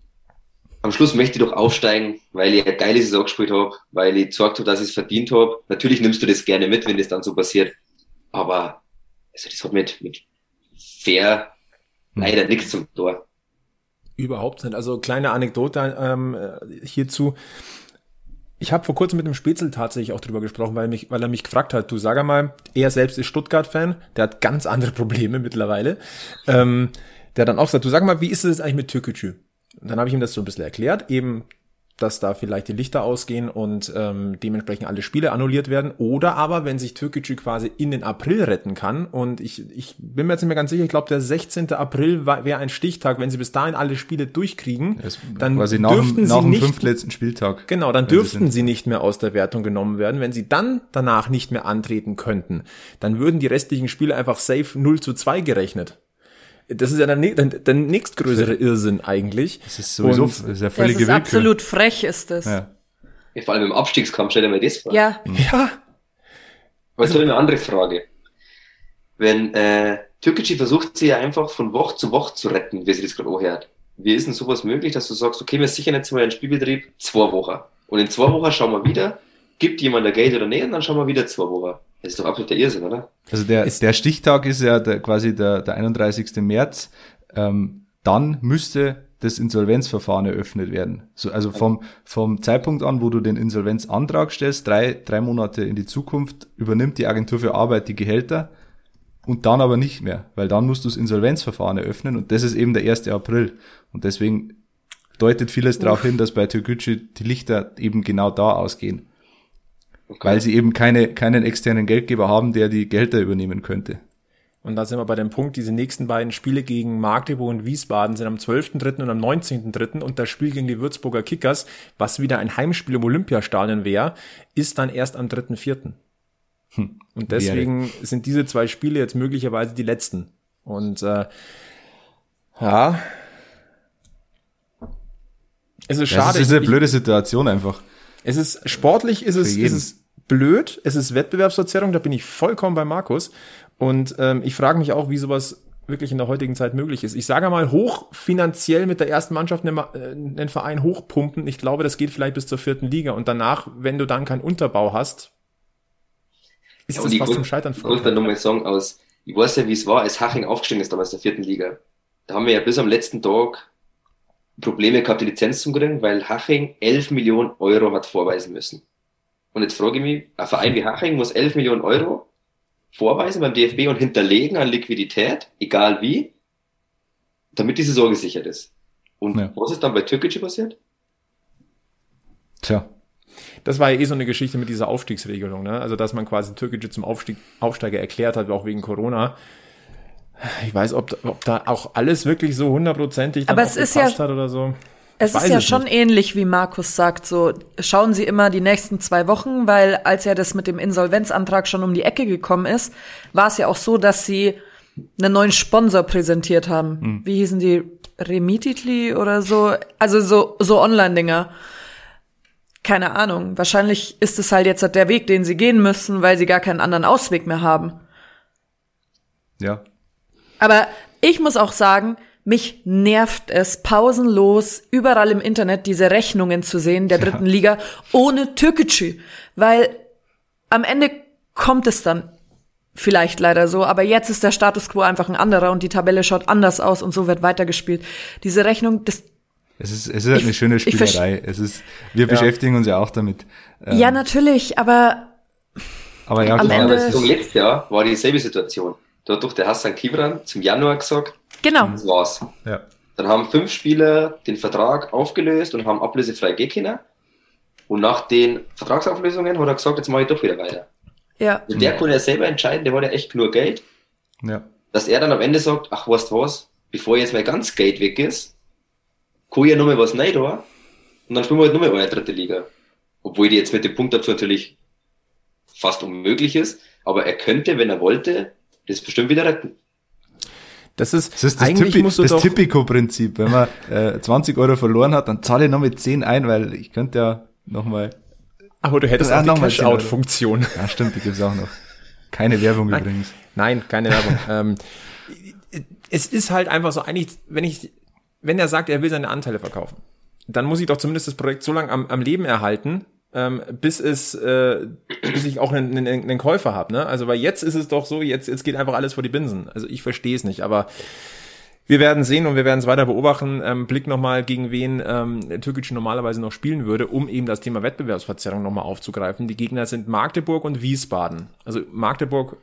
am Schluss möchte ich doch aufsteigen, weil ich eine geile Saison gespielt habe, weil ich gesagt habe, dass ich es verdient habe. Natürlich nimmst du das gerne mit, wenn das dann so passiert. Aber also das hat mit, mit fair hm. leider nichts zum Tor. Überhaupt nicht. Also kleine Anekdote ähm, hierzu. Ich habe vor kurzem mit dem Spätzl tatsächlich auch drüber gesprochen, weil, mich, weil er mich gefragt hat, du sag einmal, er selbst ist Stuttgart-Fan, der hat ganz andere <laughs> Probleme mittlerweile. Ähm, der dann auch sagt, du sag mal, wie ist es eigentlich mit Türkgücü? Und dann habe ich ihm das so ein bisschen erklärt, eben dass da vielleicht die Lichter ausgehen und ähm, dementsprechend alle Spiele annulliert werden. Oder aber, wenn sich Türkgücü quasi in den April retten kann. Und ich, ich bin mir jetzt nicht mehr ganz sicher, ich glaube, der 16. April wäre ein Stichtag. Wenn sie bis dahin alle Spiele durchkriegen, dann quasi nach, dürften nach sie nicht, letzten Spieltag. Genau, dann dürften sie, sie nicht mehr aus der Wertung genommen werden. Wenn sie dann danach nicht mehr antreten könnten, dann würden die restlichen Spiele einfach safe 0 zu 2 gerechnet. Das ist ja der, der, der nächstgrößere Irrsinn eigentlich. Das ist sowieso und, das ist ja völlige das ist absolut frech ist das. Ja. ja. vor allem im Abstiegskampf, stell dir mal das vor. Ja. Ja. Aber jetzt ich eine andere Frage. Wenn äh, Türkgücü versucht, sie ja einfach von Woche zu Woche zu retten, wie sie das gerade anhört. Wie ist denn sowas möglich, dass du sagst, okay, wir sichern jetzt mal einen Spielbetrieb zwei Wochen. Und in zwei Wochen schauen wir wieder, gibt jemand der Geld oder nicht, und dann schauen wir wieder zwei Wochen. Das ist doch absolut der Irrsinn, oder? Also der, ist der Stichtag ist ja der, quasi der, der 31. März. Ähm, dann müsste das Insolvenzverfahren eröffnet werden. So, also vom, vom Zeitpunkt an, wo du den Insolvenzantrag stellst, drei, drei Monate in die Zukunft, übernimmt die Agentur für Arbeit die Gehälter und dann aber nicht mehr, weil dann musst du das Insolvenzverfahren eröffnen und das ist eben der 1. April. Und deswegen deutet vieles darauf hin, dass bei Türkgücü die Lichter eben genau da ausgehen. Okay. Weil sie eben keine, keinen externen Geldgeber haben, der die Gelder übernehmen könnte. Und da sind wir bei dem Punkt, diese nächsten beiden Spiele gegen Magdeburg und Wiesbaden sind am 12.3. und am 19.3. und das Spiel gegen die Würzburger Kickers, was wieder ein Heimspiel im Olympiastadion wäre, ist dann erst am 3.4. Hm. Und deswegen Wäre. sind diese zwei Spiele jetzt möglicherweise die letzten. Und äh, ja, es ist schade. Das ist eine blöde Situation einfach. Es ist sportlich, ist es, ist es blöd, es ist Wettbewerbsverzerrung, da bin ich vollkommen bei Markus. Und ähm, ich frage mich auch, wie sowas wirklich in der heutigen Zeit möglich ist. Ich sage mal, hoch finanziell mit der ersten Mannschaft einen, einen äh, Verein hochpumpen. Ich glaube, das geht vielleicht bis zur vierten Liga. Und danach, wenn du dann keinen Unterbau hast, ist ja, das fast zum Scheitern vor. Ich muss dann nochmal sagen, aus, ich weiß ja, wie es war, als Haching aufgestiegen ist damals in der vierten Liga. Da haben wir ja bis am letzten Tag Probleme gehabt, die Lizenz zu kriegen, weil Haching 11 Millionen Euro hat vorweisen müssen. Und jetzt frage ich mich, ein Verein wie Haching muss 11 Millionen Euro vorweisen beim DFB und hinterlegen an Liquidität, egal wie, damit die Saison gesichert ist. Und ja. was ist dann bei Türkgücü passiert? Tja. Das war ja eh so eine Geschichte mit dieser Aufstiegsregelung, ne? Also, dass man quasi Türkgücü zum Aufstieg, Aufsteiger erklärt hat, auch wegen Corona. Ich weiß, ob, ob da auch alles wirklich so hundertprozentig Aber es ist ja, hat oder so. Es ist ja schon nicht. ähnlich, wie Markus sagt, so schauen Sie immer die nächsten zwei Wochen, weil als ja das mit dem Insolvenzantrag schon um die Ecke gekommen ist, war es ja auch so, dass Sie einen neuen Sponsor präsentiert haben. Hm. Wie hießen die? Remititly oder so? Also so, so Online-Dinger. Keine Ahnung. Wahrscheinlich ist es halt jetzt der Weg, den Sie gehen müssen, weil Sie gar keinen anderen Ausweg mehr haben. Ja, aber Ich muss auch sagen, mich nervt es pausenlos überall im Internet diese Rechnungen zu sehen der dritten ja. Liga ohne Türkgücü, weil am Ende kommt es dann vielleicht leider so, aber jetzt ist der Status quo einfach ein anderer und die Tabelle schaut anders aus und so wird weitergespielt. Diese Rechnung, das es ist, es ist halt eine schöne Spielerei. Es ist, wir ja. beschäftigen uns ja auch damit. Ähm, ja, natürlich, aber, aber ja, am klar. Ende. Aber letztes Jahr war dieselbe Situation. Da hat doch der Hassan Kibran zum Januar gesagt, Genau. Das war's. Ja. Dann haben fünf Spieler den Vertrag aufgelöst und haben ablösefrei gehen Und nach den Vertragsauflösungen hat er gesagt, jetzt mache ich doch wieder weiter. Ja. Und der konnte ja selber entscheiden, der war ja echt nur Geld. Ja. Dass er dann am Ende sagt, ach, weißt du was, bevor jetzt mal ganz Geld weg ist, kann ich ja nochmal was rein da und dann spielen wir halt nochmal eine dritte Liga. Obwohl die jetzt mit dem Punkt dazu natürlich fast unmöglich ist, aber er könnte, wenn er wollte, das bestimmt wieder retten. Das ist, das, ist das, Typi das Typico-Prinzip. Wenn man äh, 20 Euro verloren hat, dann zahle ich noch mit 10 ein, weil ich könnte ja nochmal. Aber du hättest auch die Cash-Out-Funktion. Ja, stimmt, die gibt's auch noch. Keine Werbung Nein. übrigens. Nein, keine Werbung. <laughs> ähm, es ist halt einfach so, eigentlich, wenn ich, wenn er sagt, er will seine Anteile verkaufen, dann muss ich doch zumindest das Projekt so lange am, am Leben erhalten, ähm, bis es, äh, bis ich auch einen, einen, einen Käufer habe. Ne? Also weil jetzt ist es doch so, jetzt, jetzt geht einfach alles vor die Binsen. Also ich verstehe es nicht, aber wir werden sehen und wir werden es weiter beobachten. Ähm, Blick nochmal, gegen wen ähm, Türkic normalerweise noch spielen würde, um eben das Thema Wettbewerbsverzerrung nochmal aufzugreifen. Die Gegner sind Magdeburg und Wiesbaden. Also Magdeburg,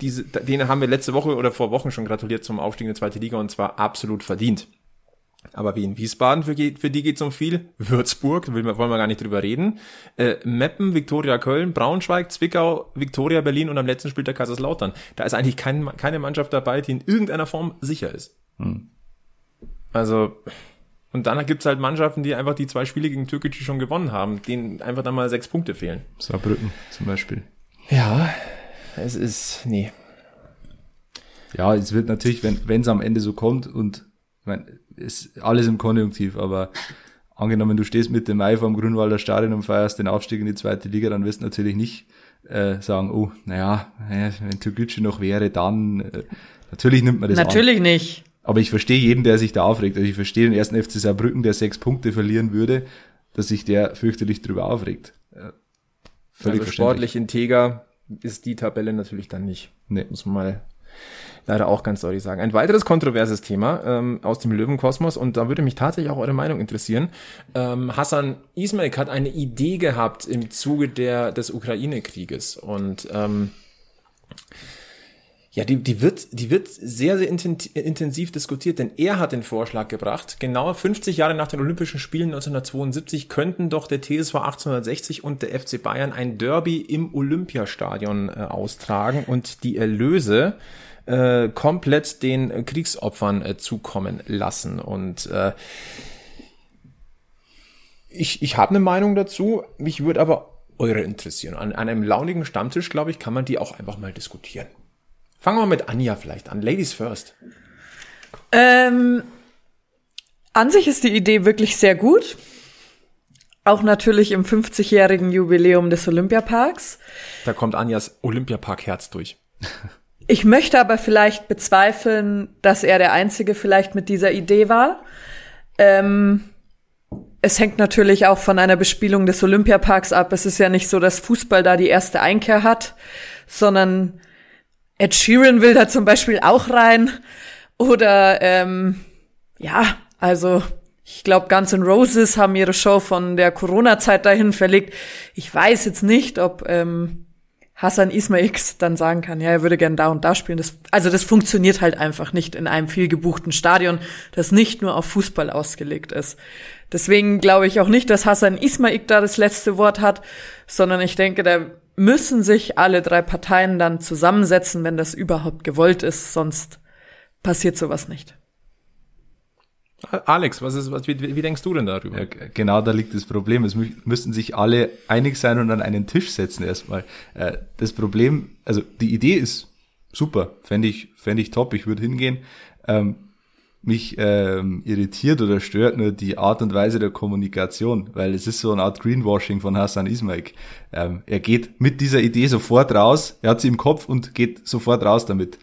diese, denen haben wir letzte Woche oder vor Wochen schon gratuliert zum Aufstieg in die zweite Liga und zwar absolut verdient. Aber wie in Wiesbaden, für, für die geht's um viel. Würzburg, wollen wir gar nicht drüber reden. Äh, Meppen, Viktoria Köln, Braunschweig, Zwickau, Viktoria Berlin und am letzten Spiel der Kaiserslautern. Da ist eigentlich kein, keine Mannschaft dabei, die in irgendeiner Form sicher ist. Hm. Also, und dann gibt's halt Mannschaften, die einfach die zwei Spiele gegen Türkei schon gewonnen haben, denen einfach dann mal sechs Punkte fehlen. Saarbrücken zum Beispiel. Ja, es ist, nee. Ja, es wird natürlich, wenn es am Ende so kommt und ich meine, ist alles im Konjunktiv, aber angenommen, du stehst mit dem Mai vom Grünwalder Stadion und feierst den Aufstieg in die zweite Liga, dann wirst du natürlich nicht äh, sagen, oh, naja, wenn Türkgücü noch wäre, dann äh, natürlich nimmt man das Natürlich an. nicht. Aber ich verstehe jeden, der sich da aufregt. Also ich verstehe den ersten FC Saarbrücken, der sechs Punkte verlieren würde, dass sich der fürchterlich drüber aufregt. Äh, völlig also sportlich integer ist die Tabelle natürlich dann nicht. Nee. Muss man mal leider auch ganz deutlich sagen. Ein weiteres kontroverses Thema ähm, aus dem Löwenkosmos und da würde mich tatsächlich auch eure Meinung interessieren. Ähm, Hassan Ismail hat eine Idee gehabt im Zuge der, des Ukraine-Krieges und ähm, ja, die, die, wird, die wird sehr, sehr intensiv diskutiert, denn er hat den Vorschlag gebracht, genau 50 Jahre nach den Olympischen Spielen 1972 könnten doch der TSV 1860 und der FC Bayern ein Derby im Olympiastadion äh, austragen und die Erlöse äh, komplett den Kriegsopfern äh, zukommen lassen. Und äh, ich, ich habe eine Meinung dazu, mich würde aber eure interessieren. An, an einem launigen Stammtisch, glaube ich, kann man die auch einfach mal diskutieren. Fangen wir mit Anja vielleicht an. Ladies first. Ähm, an sich ist die Idee wirklich sehr gut. Auch natürlich im 50-jährigen Jubiläum des Olympiaparks. Da kommt Anjas Olympiapark-Herz durch. <laughs> Ich möchte aber vielleicht bezweifeln, dass er der Einzige vielleicht mit dieser Idee war. Ähm, es hängt natürlich auch von einer Bespielung des Olympiaparks ab. Es ist ja nicht so, dass Fußball da die erste Einkehr hat, sondern Ed Sheeran will da zum Beispiel auch rein. Oder ähm, ja, also ich glaube, Guns N' Roses haben ihre Show von der Corona-Zeit dahin verlegt. Ich weiß jetzt nicht, ob ähm, Hassan Ismail dann sagen kann, ja, er würde gern da und da spielen. Das, also das funktioniert halt einfach nicht in einem viel gebuchten Stadion, das nicht nur auf Fußball ausgelegt ist. Deswegen glaube ich auch nicht, dass Hassan Ismail da das letzte Wort hat, sondern ich denke, da müssen sich alle drei Parteien dann zusammensetzen, wenn das überhaupt gewollt ist, sonst passiert sowas nicht. Alex, was ist, was, wie, wie denkst du denn darüber? Ja, genau da liegt das Problem. Es mü müssten sich alle einig sein und an einen Tisch setzen erstmal. Äh, das Problem, also die Idee ist super, fände ich, fände ich top, ich würde hingehen. Ähm, mich ähm, irritiert oder stört nur die Art und Weise der Kommunikation, weil es ist so eine Art Greenwashing von Hassan Ismail. Ähm, er geht mit dieser Idee sofort raus, er hat sie im Kopf und geht sofort raus damit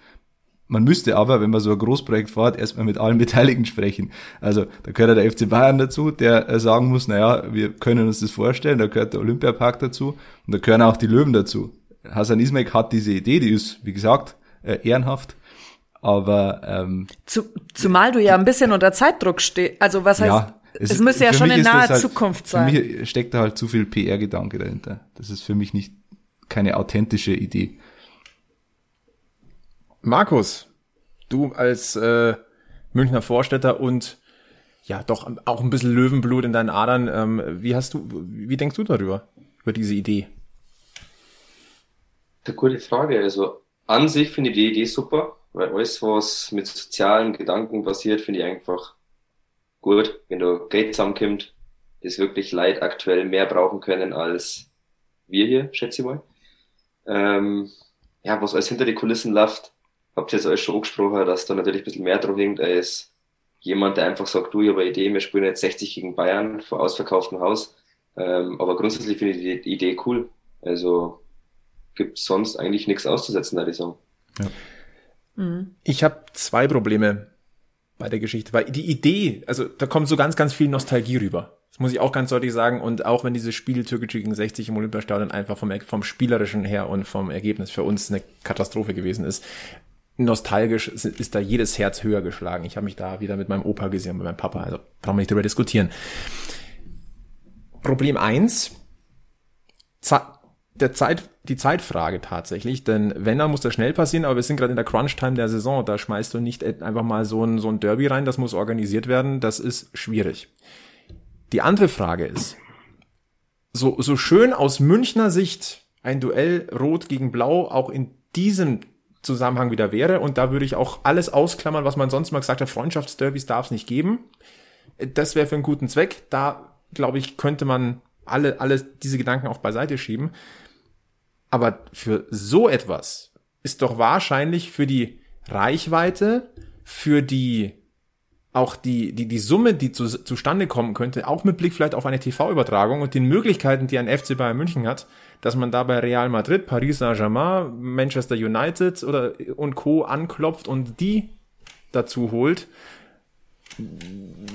man müsste aber, wenn man so ein Großprojekt fährt, erstmal mit allen Beteiligten sprechen. Also da gehört der FC Bayern dazu, der äh, sagen muss, naja, wir können uns das vorstellen, da gehört der Olympiapark dazu und da gehören auch die Löwen dazu. Hasan Ismail hat diese Idee, die ist, wie gesagt, äh, ehrenhaft. Aber ähm, Zu, zumal du ja ein bisschen unter Zeitdruck stehst. Also was heißt, ja, es, es müsste ja schon in naher halt, Zukunft sein. Für mich steckt da halt zu viel PR-Gedanke dahinter. Das ist für mich nicht keine authentische Idee. Markus, du als äh, Münchner Vorstädter und ja doch auch ein bisschen Löwenblut in deinen Adern, ähm, wie hast du, wie denkst du darüber, über diese Idee? Eine gute Frage. Also an sich finde ich die Idee super, weil alles, was mit sozialen Gedanken passiert, finde ich einfach gut. Wenn du Geld zusammenkommt, das wirklich Leid aktuell mehr brauchen können als wir hier, schätze ich mal. Ähm, ja, was alles hinter die Kulissen läuft, habt ihr jetzt alles schon angesprochen, dass da natürlich ein bisschen mehr drauf hängt als jemand, der einfach sagt, du, ich habe eine Idee, wir spielen jetzt 60 gegen Bayern vor ausverkauftem Haus. Ähm, aber grundsätzlich finde ich die Idee cool. Also gibt sonst eigentlich nichts auszusetzen, würde ich sagen. Ja. Mhm. Ich habe zwei Probleme bei der Geschichte, weil die Idee, also da kommt so ganz, ganz viel Nostalgie rüber. Das muss ich auch ganz deutlich sagen. Und auch wenn dieses Spiel Türkei gegen 60 im Olympiastadion einfach vom, vom spielerischen her und vom Ergebnis für uns eine Katastrophe gewesen ist, nostalgisch ist, ist da jedes Herz höher geschlagen. Ich habe mich da wieder mit meinem Opa gesehen, mit meinem Papa, also brauchen wir nicht drüber diskutieren. Problem eins der Zeit, die Zeitfrage tatsächlich, denn wenn, dann muss das schnell passieren, aber wir sind gerade in der Crunch-Time der Saison, da schmeißt du nicht einfach mal so ein, so ein Derby rein, das muss organisiert werden, das ist schwierig. Die andere Frage ist, so, so schön aus Münchner Sicht ein Duell Rot gegen Blau auch in diesem Zusammenhang wieder wäre, und da würde ich auch alles ausklammern, was man sonst mal gesagt hat, Freundschaftsderbys darf es nicht geben. Das wäre für einen guten Zweck. Da, glaube ich, könnte man alle, alle diese Gedanken auch beiseite schieben. Aber für so etwas ist doch wahrscheinlich für die Reichweite, für die auch die, die, die Summe, die zu, zustande kommen könnte, auch mit Blick vielleicht auf eine TV-Übertragung und den Möglichkeiten, die ein FC Bayern München hat, dass man da bei Real Madrid, Paris Saint-Germain, Manchester United oder und Co. anklopft und die dazu holt,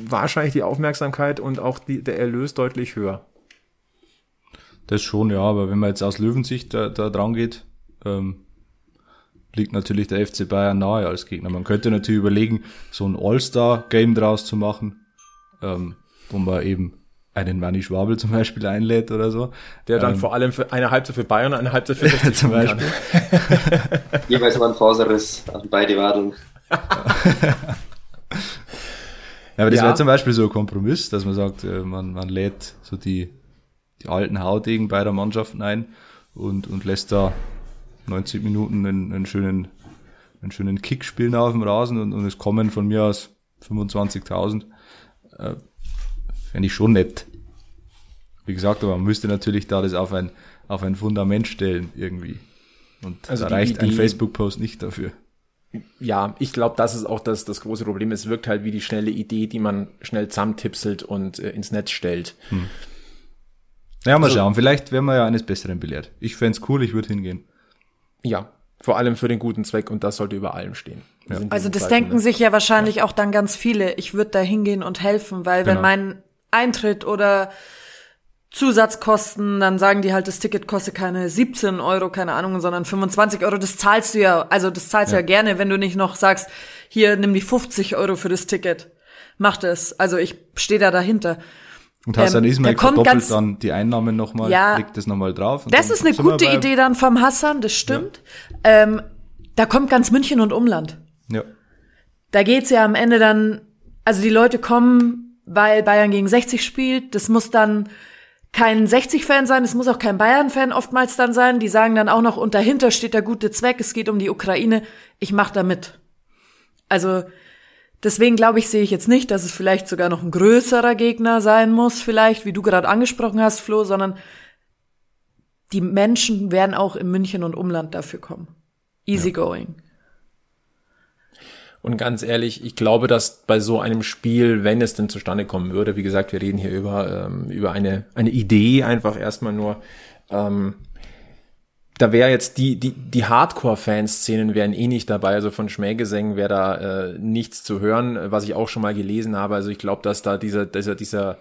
wahrscheinlich die Aufmerksamkeit und auch die, der Erlös deutlich höher. Das schon, ja, aber wenn man jetzt aus Löwensicht da, da dran geht, ähm, liegt natürlich der FC Bayern nahe als Gegner. Man könnte natürlich überlegen, so ein All-Star-Game draus zu machen, ähm, wo man eben einen Manny Schwabel zum Beispiel einlädt oder so. Der dann ähm, vor allem für eine Halbzeit für Bayern und eine Halbzeit für <laughs> 60 zum Beispiel. <laughs> Jeweils mal ein Faserriss an beide Wadeln. <laughs> ja, aber das ja. wäre zum Beispiel so ein Kompromiss, dass man sagt, äh, man, man lädt so die die alten Haudegen beider Mannschaften ein und, und lässt da 90 Minuten einen, einen schönen, einen schönen Kick spielen auf dem Rasen und, und es kommen von mir aus 25.000. Äh, Fände ich schon nett. Wie gesagt, aber man müsste natürlich da das auf ein, auf ein Fundament stellen irgendwie. Und also da reicht ein Facebook-Post nicht dafür. Ja, ich glaube, das ist auch das, das große Problem. Es wirkt halt wie die schnelle Idee, die man schnell zusammentipselt und äh, ins Netz stellt. Hm. Ja, mal also, schauen. Vielleicht werden wir ja eines Besseren belehrt. Ich fände cool, ich würde hingehen. Ja, vor allem für den guten Zweck und das sollte über allem stehen. Ja. Also das Zeiten, denken ne? sich ja wahrscheinlich ja. auch dann ganz viele. Ich würde da hingehen und helfen, weil genau. wenn mein Eintritt oder Zusatzkosten, dann sagen die halt, das Ticket kostet keine 17 Euro, keine Ahnung, sondern 25 Euro. Das zahlst du ja, also das zahlst du ja. ja gerne, wenn du nicht noch sagst, hier nimm die 50 Euro für das Ticket. Mach das. Also ich stehe da dahinter. Und Hassan ähm, Ismail verdoppelt dann die Einnahmen nochmal, ja, legt das nochmal drauf. Das ist eine gute Idee dann vom Hassan, das stimmt. Ja. Ähm, da kommt ganz München und Umland. Ja. Da geht's ja am Ende dann, also die Leute kommen, weil Bayern gegen 60 spielt. Das muss dann kein 60-Fan sein, es muss auch kein Bayern-Fan oftmals dann sein. Die sagen dann auch noch, und dahinter steht der gute Zweck, es geht um die Ukraine. Ich mach da mit. Also Deswegen glaube ich, sehe ich jetzt nicht, dass es vielleicht sogar noch ein größerer Gegner sein muss, vielleicht, wie du gerade angesprochen hast, Flo, sondern die Menschen werden auch in München und Umland dafür kommen. Easy going. Und ganz ehrlich, ich glaube, dass bei so einem Spiel, wenn es denn zustande kommen würde, wie gesagt, wir reden hier über, ähm, über eine, eine Idee einfach erstmal nur, ähm, da wäre jetzt die, die, die Hardcore-Fanszenen wären eh nicht dabei. Also von Schmähgesängen wäre da äh, nichts zu hören, was ich auch schon mal gelesen habe. Also ich glaube, dass da dieser, dieser, dieser,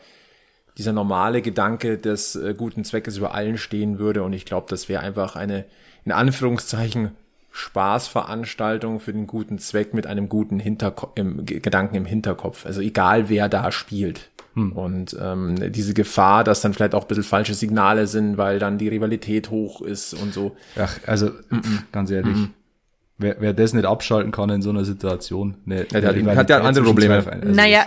dieser normale Gedanke des äh, guten Zweckes über allen stehen würde. Und ich glaube, das wäre einfach eine, in Anführungszeichen, Spaßveranstaltung für den guten Zweck mit einem guten Hinterko im, Gedanken im Hinterkopf. Also egal, wer da spielt. Hm. Und ähm, diese Gefahr, dass dann vielleicht auch ein bisschen falsche Signale sind, weil dann die Rivalität hoch ist und so. Ach, also mm -mm. ganz ehrlich, mm wer, wer das nicht abschalten kann in so einer Situation, ne, ja, der hat, hat ja andere Probleme. Also naja,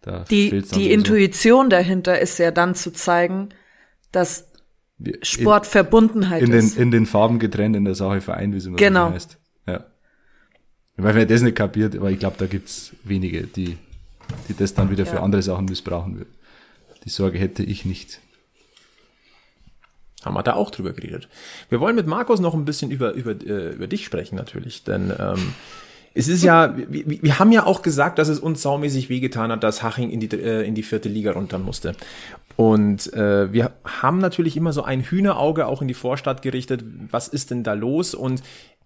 das, die, die Intuition so. dahinter ist ja dann zu zeigen, dass Sport in, in ist. Den, in den Farben getrennt in der Sache Verein, wie es immer genau. heißt. Ja. Weil wer das nicht kapiert, aber ich glaube, da gibt's wenige, die die das dann wieder ja. für andere Sachen missbrauchen würden. Die Sorge hätte ich nicht. Haben wir da auch drüber geredet. Wir wollen mit Markus noch ein bisschen über, über, äh, über dich sprechen natürlich, denn ähm, es ist ja, wir, wir haben ja auch gesagt, dass es uns saumäßig wehgetan hat, dass Haching in die, äh, in die vierte Liga runter musste. Und äh, wir haben natürlich immer so ein Hühnerauge auch in die Vorstadt gerichtet. Was ist denn da los? Und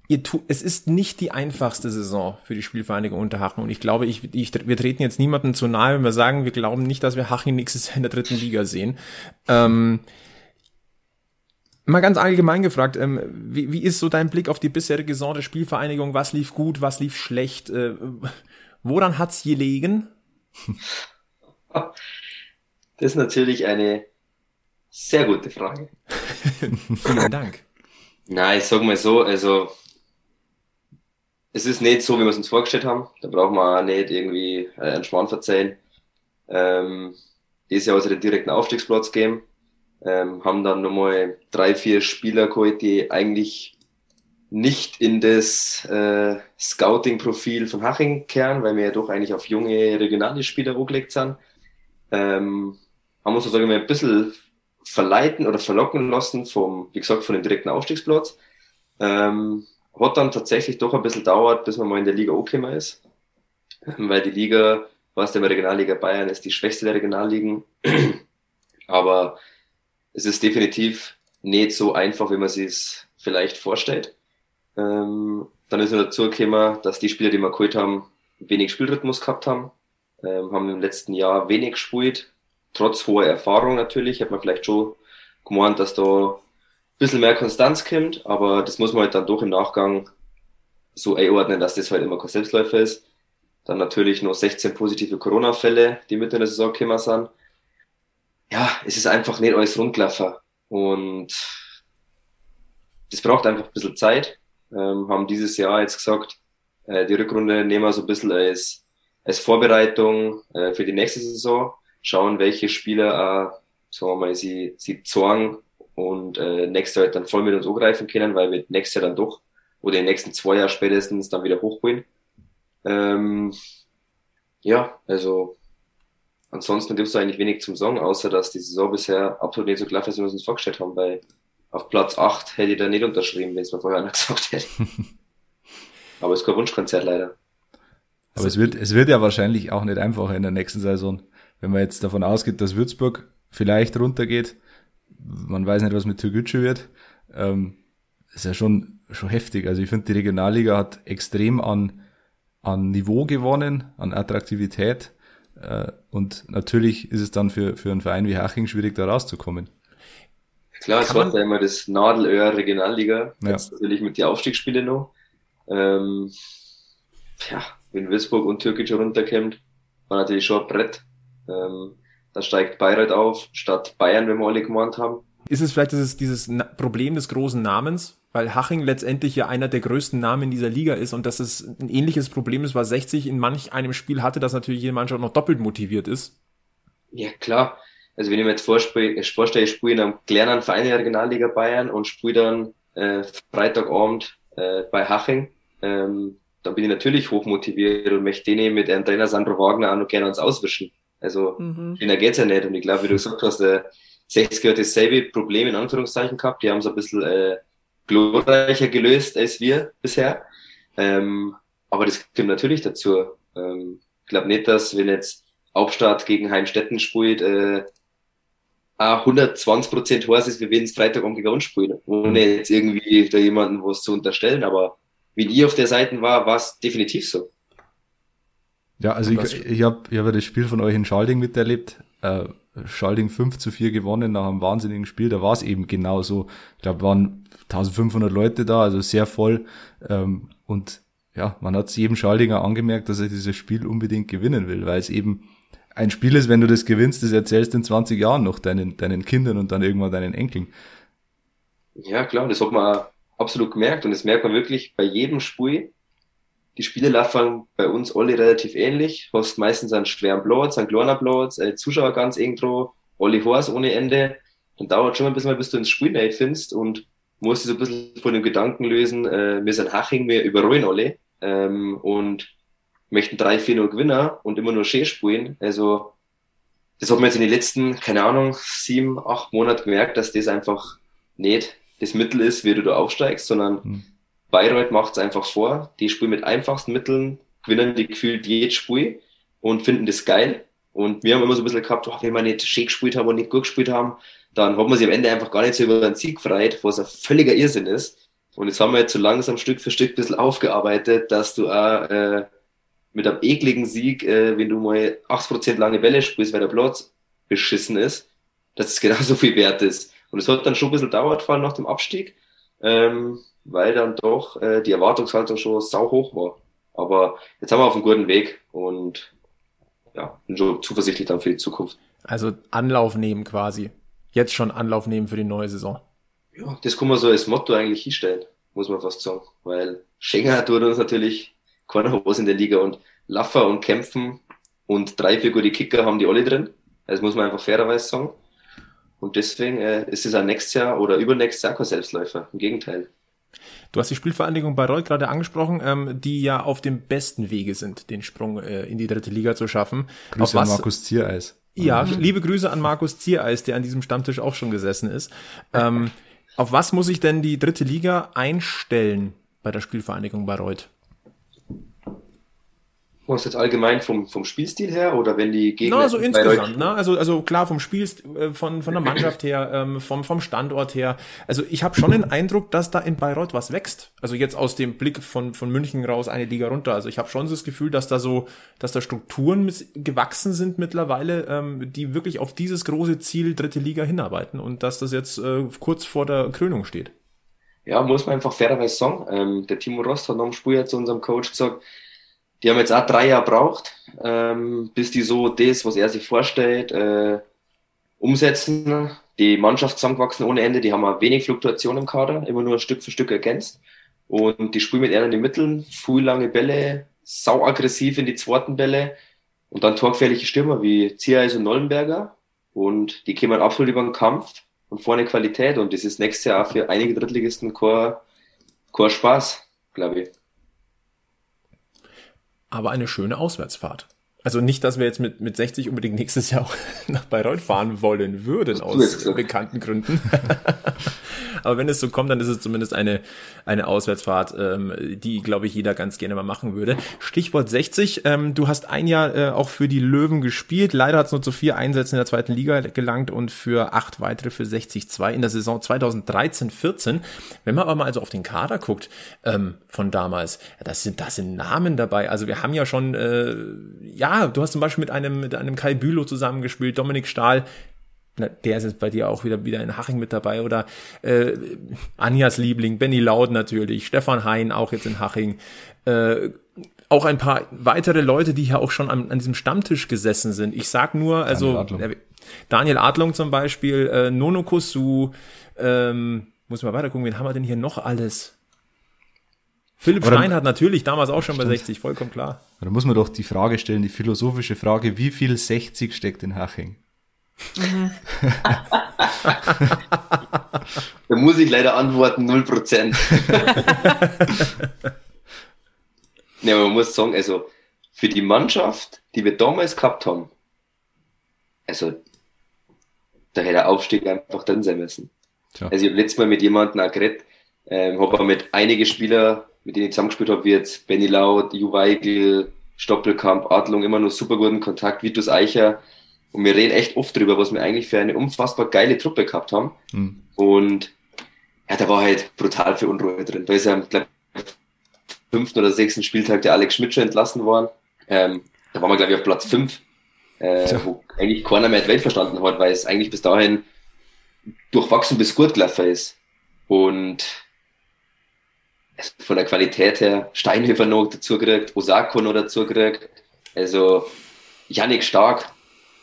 ihr tu, es ist nicht die einfachste Saison für die Spielvereinigung Unterhaching. Und ich glaube, ich, ich, wir treten jetzt niemandem zu nahe, wenn wir sagen, wir glauben nicht, dass wir Haching nächstes Jahr in der dritten Liga sehen. Ähm, mal ganz allgemein gefragt, ähm, wie, wie ist so dein Blick auf die bisherige Saison der Spielvereinigung? Was lief gut, was lief schlecht? Äh, woran hat's gelegen? <laughs> Das ist natürlich eine sehr gute Frage. <laughs> Vielen Dank. Nein, ich sag mal so, also es ist nicht so, wie wir es uns vorgestellt haben. Da brauchen wir auch nicht irgendwie äh, einen Schmarrn verzeihen. Ähm, dieses Jahr also den direkten Aufstiegsplatz geben. Ähm, haben dann nochmal drei, vier Spieler geholt, die eigentlich nicht in das äh, Scouting-Profil von Haching kehren, weil wir ja doch eigentlich auf junge regionale Spieler angelegt sind. Ähm, haben uns, sagen wir, ein bisschen verleiten oder verlocken lassen vom, wie gesagt, von dem direkten Aufstiegsplatz. Ähm, hat dann tatsächlich doch ein bisschen dauert, bis man mal in der Liga angekommen ist. Weil die Liga, was der Regionalliga Bayern ist, die schwächste der Regionalligen. <clears throat> Aber es ist definitiv nicht so einfach, wie man sich es vielleicht vorstellt. Ähm, dann ist noch dazu gekommen, dass die Spieler, die wir geholt haben, wenig Spielrhythmus gehabt haben. Ähm, haben im letzten Jahr wenig gespielt, trotz hoher Erfahrung natürlich. Hat man vielleicht schon gemeint, dass da bisschen mehr Konstanz kommt, aber das muss man halt dann doch im Nachgang so einordnen, dass das halt immer kein Selbstläufer ist. Dann natürlich noch 16 positive Corona-Fälle, die mit in der Saison gekommen sind. Ja, es ist einfach nicht alles rundgelaufen. Und das braucht einfach ein bisschen Zeit. Ähm, haben dieses Jahr jetzt gesagt, äh, die Rückrunde nehmen wir so ein bisschen als, als Vorbereitung äh, für die nächste Saison. Schauen, welche Spieler, äh, sagen wir mal, sie, sie zorgen und äh, nächstes Jahr halt dann voll mit uns angreifen können, weil wir nächstes Jahr dann doch oder in den nächsten zwei Jahren spätestens dann wieder hochholen. Ähm, ja, also ansonsten gibt es eigentlich wenig zum Sagen, außer dass die Saison bisher absolut nicht so gelaufen ist, wie wir uns vorgestellt haben, weil auf Platz 8 hätte ich da nicht unterschrieben, wenn es mir vorher einer <laughs> gesagt hätte. Aber es ist kein Wunschkonzert leider. Aber es wird, es wird ja wahrscheinlich auch nicht einfacher in der nächsten Saison. Wenn man jetzt davon ausgeht, dass Würzburg vielleicht runtergeht, man weiß nicht, was mit Türgücü wird. Ähm, ist ja schon, schon heftig. Also ich finde, die Regionalliga hat extrem an, an Niveau gewonnen, an Attraktivität. Äh, und natürlich ist es dann für, für einen Verein wie Haching schwierig, da rauszukommen. Klar, es war ja immer das Nadelöhr Regionalliga. Ja. Jetzt natürlich mit den Aufstiegsspielen noch. Ähm, ja, wenn Würzburg und Türkisch runterkommt, war natürlich schon ein Brett. Ähm, da steigt Bayreuth auf, statt Bayern, wenn wir alle gemeint haben. Ist es vielleicht dieses, dieses Problem des großen Namens? Weil Haching letztendlich ja einer der größten Namen in dieser Liga ist und dass es ein ähnliches Problem ist, was 60 in manch einem Spiel hatte, dass natürlich jede Mannschaft noch doppelt motiviert ist. Ja, klar. Also wenn ich mir jetzt vorstelle, ich spiele in einem kleinen Verein der Regionalliga Bayern und spiele dann äh, Freitagabend äh, bei Haching, ähm, dann bin ich natürlich hochmotiviert und möchte den mit einem Trainer Sandro Wagner auch noch gerne uns auswischen. Also, mhm. schöner geht's ja nicht. Und ich glaube, wie du gesagt hast, der 60er hat dasselbe Problem in Anführungszeichen gehabt. Die haben es ein bisschen äh, glorreicher gelöst als wir bisher. Ähm, aber das kommt natürlich dazu. Ähm, ich glaube nicht, dass wenn jetzt Hauptstadt gegen Heimstetten spielt, äh, auch 120% heiß ist, wie wenn es Freitag gegen spielen. Ohne jetzt irgendwie da jemanden was zu unterstellen, aber wie ich auf der Seite war, war es definitiv so. Ja, also ich, ich habe ich hab das Spiel von euch in Schalding miterlebt. Äh, Schalding 5 zu 4 gewonnen nach einem wahnsinnigen Spiel. Da war es eben genau so. Ich glaube, waren 1500 Leute da, also sehr voll. Ähm, und ja, man hat jedem Schaldinger angemerkt, dass er dieses Spiel unbedingt gewinnen will, weil es eben ein Spiel ist, wenn du das gewinnst, das erzählst in 20 Jahren noch deinen, deinen Kindern und dann irgendwann deinen Enkeln. Ja, klar, das hat man absolut gemerkt und das merkt man wirklich bei jedem Spiel. Die Spiele laufen bei uns alle relativ ähnlich. Hast meistens einen schweren Platz, einen kleinen Platz, äh, Zuschauer ganz eng dran, alle Horse ohne Ende. Dann dauert schon ein bisschen, bis du ins Spiel rein findest und musst dich so ein bisschen von dem Gedanken lösen, äh, wir sind Haching, wir überrollen alle ähm, und möchten 3-4-0 gewinnen und immer nur schön spielen. Also das hat man jetzt in den letzten, keine Ahnung, sieben, acht Monaten gemerkt, dass das einfach nicht das Mittel ist, wie du da aufsteigst, sondern mhm. Bayreuth macht es einfach vor. Die spielen mit einfachsten Mitteln, gewinnen die gefühlt jedes Spiel und finden das geil. Und wir haben immer so ein bisschen gehabt, oh, wenn wir nicht schick gespielt haben und nicht gut gespielt haben, dann hat man sich am Ende einfach gar nicht so über einen Sieg gefreut, was ein völliger Irrsinn ist. Und jetzt haben wir jetzt so langsam Stück für Stück ein bisschen aufgearbeitet, dass du auch äh, mit einem ekligen Sieg, äh, wenn du mal 80% lange Bälle spielst, weil der Platz beschissen ist, dass es <laughs> genauso viel wert ist. Und es hat dann schon ein bisschen dauert vor nach dem Abstieg, ähm, weil dann doch äh, die Erwartungshaltung schon sau hoch war. Aber jetzt haben wir auf einem guten Weg und ja, bin schon zuversichtlich dann für die Zukunft. Also Anlauf nehmen quasi. Jetzt schon Anlauf nehmen für die neue Saison. Ja, das kann man so als Motto eigentlich hinstellen, muss man fast sagen. Weil Schenger tut uns natürlich keiner was in der Liga und Laffer und Kämpfen und drei, vier gute Kicker haben die alle drin. Das muss man einfach fairerweise sagen. Und deswegen äh, ist es auch nächstes Jahr oder übernächstes Jahr kein Selbstläufer. Im Gegenteil. Du hast die Spielvereinigung Bayreuth gerade angesprochen, ähm, die ja auf dem besten Wege sind, den Sprung äh, in die dritte Liga zu schaffen. Grüße an Markus Ziereis. Ja, liebe Grüße an Markus Ziereis, der an diesem Stammtisch auch schon gesessen ist. Ähm, auf was muss ich denn die dritte Liga einstellen bei der Spielvereinigung Bayreuth? Was jetzt allgemein vom, vom Spielstil her oder wenn die Gegner. Na, so insgesamt, ne? Also, also klar, vom Spiel, äh, von, von der Mannschaft her, ähm, vom, vom Standort her. Also ich habe schon den Eindruck, dass da in Bayreuth was wächst. Also jetzt aus dem Blick von, von München raus eine Liga runter. Also ich habe schon das Gefühl, dass da so, dass da Strukturen gewachsen sind mittlerweile, ähm, die wirklich auf dieses große Ziel dritte Liga hinarbeiten und dass das jetzt äh, kurz vor der Krönung steht. Ja, muss man einfach fairerweise sagen. Ähm, der Timo Rost hat noch im Spiel zu unserem Coach gesagt, die haben jetzt auch drei Jahre braucht, ähm, bis die so das, was er sich vorstellt, äh, umsetzen. Die Mannschaft zusammengewachsen ohne Ende, die haben auch wenig Fluktuation im Kader, immer nur Stück für Stück ergänzt. Und die spielen mit den Mitteln, viel lange Bälle, sau aggressiv in die zweiten Bälle und dann torgefährliche Stürmer wie Ziereis und Nollenberger. Und die kämen absolut über den Kampf und vorne Qualität. Und das ist nächstes Jahr für einige Drittligisten kein, kein Spaß, glaube ich aber eine schöne Auswärtsfahrt. Also nicht, dass wir jetzt mit, mit 60 unbedingt nächstes Jahr auch <laughs> nach Bayreuth fahren wollen würden, aus bekannten Gründen. <laughs> Aber wenn es so kommt, dann ist es zumindest eine, eine Auswärtsfahrt, ähm, die, glaube ich, jeder ganz gerne mal machen würde. Stichwort 60. Ähm, du hast ein Jahr äh, auch für die Löwen gespielt. Leider hat es nur zu vier Einsätzen in der zweiten Liga gelangt und für acht weitere für 60-2 in der Saison 2013-14. Wenn man aber mal also auf den Kader guckt ähm, von damals, ja, das sind, das sind Namen dabei. Also wir haben ja schon, äh, ja, du hast zum Beispiel mit einem, mit einem Kai Bülow zusammengespielt, Dominik Stahl, na, der ist jetzt bei dir auch wieder, wieder in Haching mit dabei oder äh, Anjas Liebling, Benny Laud natürlich, Stefan Hein auch jetzt in Haching. Äh, auch ein paar weitere Leute, die hier auch schon an, an diesem Stammtisch gesessen sind. Ich sag nur, also Daniel Adlung, Daniel Adlung zum Beispiel, äh, Nono Kosu, ähm, muss mal weiter gucken, wen haben wir denn hier noch alles? Philipp Stein hat natürlich damals auch schon bei 60, vollkommen klar. Da muss man doch die Frage stellen, die philosophische Frage, wie viel 60 steckt in Haching? Mhm. <laughs> da muss ich leider antworten, 0%. ne, <laughs> man muss sagen, also für die Mannschaft, die wir damals gehabt haben, also da hätte der Aufstieg einfach drin sein müssen. Tja. Also ich habe letztes Mal mit jemandem auch geredet, ähm, habe mit einigen Spielern mit denen ich zusammengespielt habe, wie jetzt Benny Laut, Ju Weigel, Stoppelkamp, Adlung, immer nur super guten Kontakt, Vitus Eicher. Und wir reden echt oft drüber, was wir eigentlich für eine unfassbar geile Truppe gehabt haben. Mhm. Und ja, da war halt brutal viel Unruhe drin. Da ist ja, glaube fünften oder sechsten Spieltag der Alex Schmidt schon entlassen worden. Ähm, da waren wir, glaube ich, auf Platz fünf, äh, wo eigentlich keiner mehr die Welt verstanden hat, weil es eigentlich bis dahin durchwachsen bis gut gelaufen ist. Und von der Qualität her Steinhöfer noch dazu gekriegt, Osako noch dazu gekriegt. Also Yannick Stark,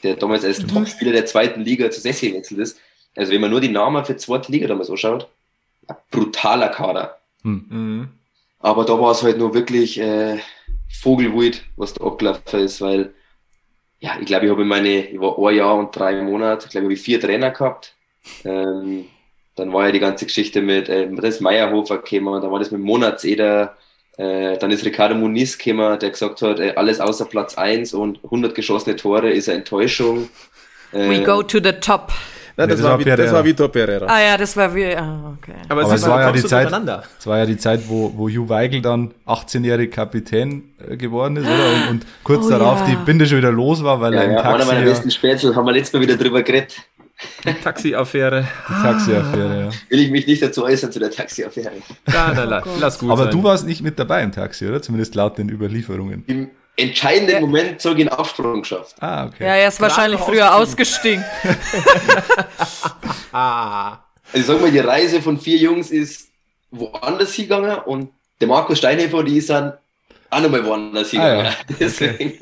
der damals als mhm. Topspieler der zweiten Liga zu Sessi gewechselt ist. Also wenn man nur die Namen für die zweite Liga damals anschaut, ein brutaler Kader. Hm. Mhm. Aber da war es halt nur wirklich äh, Vogelwild, was da abgelaufen ist, weil ja, ich glaube, ich habe meine, ich war ein Jahr und drei Monate, ich glaube, ich habe vier Trainer gehabt. Ähm, dann war ja die ganze Geschichte mit, äh, das Meierhofer gekommen, dann war das mit Monatseder, äh, dann ist Ricardo Muniz gekommen, der gesagt hat, äh, alles außer Platz 1 und 100 geschossene Tore ist eine Enttäuschung. Äh, We go to the top. Ja, das, nee, das, war, war das war Vitor Pereira. Ah ja, das war wie, ah, okay. Aber, Aber es, war ja die Zeit, es war ja die Zeit, wo, wo Ju Weigel dann 18-jährig Kapitän äh, geworden ist, oder? Und, und kurz oh, darauf ja. die Binde schon wieder los war, weil ja, er im ja, Taxi... Einer meiner besten Spätzle, haben wir letztes Mal wieder drüber geredet. Die Taxiaffäre. Die Taxiaffäre, ja. Will ich mich nicht dazu äußern zu der Taxiaffäre. Ja, na, na, lass gut Aber sein. du warst nicht mit dabei im Taxi, oder? Zumindest laut den Überlieferungen. Im entscheidenden ja. Moment so den Aufsprung geschafft. Ah, okay. Ja, er ist Gerade wahrscheinlich früher ausgestiegen. <laughs> ah. Also sag mal, die Reise von vier Jungs ist woanders hingegangen und der Markus Steinhefer, die ist dann auch nochmal woanders hingegangen. Ah, ja. <laughs> Deswegen.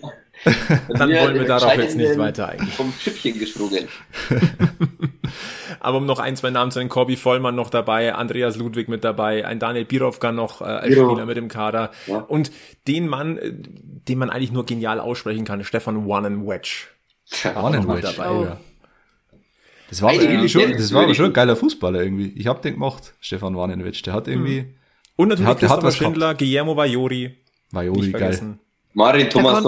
<laughs> Dann wollen wir darauf jetzt nicht weiter eingehen. Vom Schiffchen gesprungen. <laughs> Aber um noch ein, zwei Namen zu nennen, Corby Vollmann noch dabei, Andreas Ludwig mit dabei, ein Daniel Birovka noch äh, als Biro. Spieler mit im Kader. Ja. Und den Mann, äh, den man eigentlich nur genial aussprechen kann, Stefan One Wedge. One Wedge. Dabei, oh. ja. Das war, irgendwie schon, das war aber schon ein geiler Fußballer irgendwie. Ich hab den gemacht, Stefan Warnenwitsch. Der hat irgendwie. Hm. Und natürlich der hat, der hat Schindler, Guillermo Vajori. Vajori, geil. Marin Thomas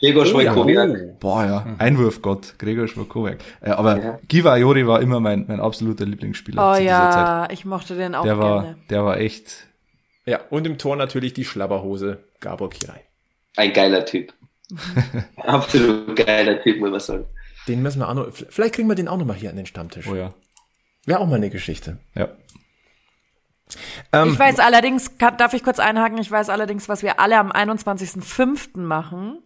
Gregor Schwajkowiak. Oh, oh. Boah, ja. Mhm. Einwurfgott, Gregor Schwajkowiak. Äh, aber ja. Giva Jori war immer mein, mein absoluter Lieblingsspieler. Oh ja, ich mochte den auch der war, gerne. Der war echt. Ja, und im Tor natürlich die Schlabberhose, Gabor Kirai. Ein geiler Typ. <laughs> Absolut geiler Typ, muss man sagen. Den müssen wir auch noch, vielleicht kriegen wir den auch noch mal hier an den Stammtisch. Oh ja. Wäre auch mal eine Geschichte. Ja. Ähm, ich weiß allerdings, darf ich kurz einhaken, ich weiß allerdings, was wir alle am 21.05. machen.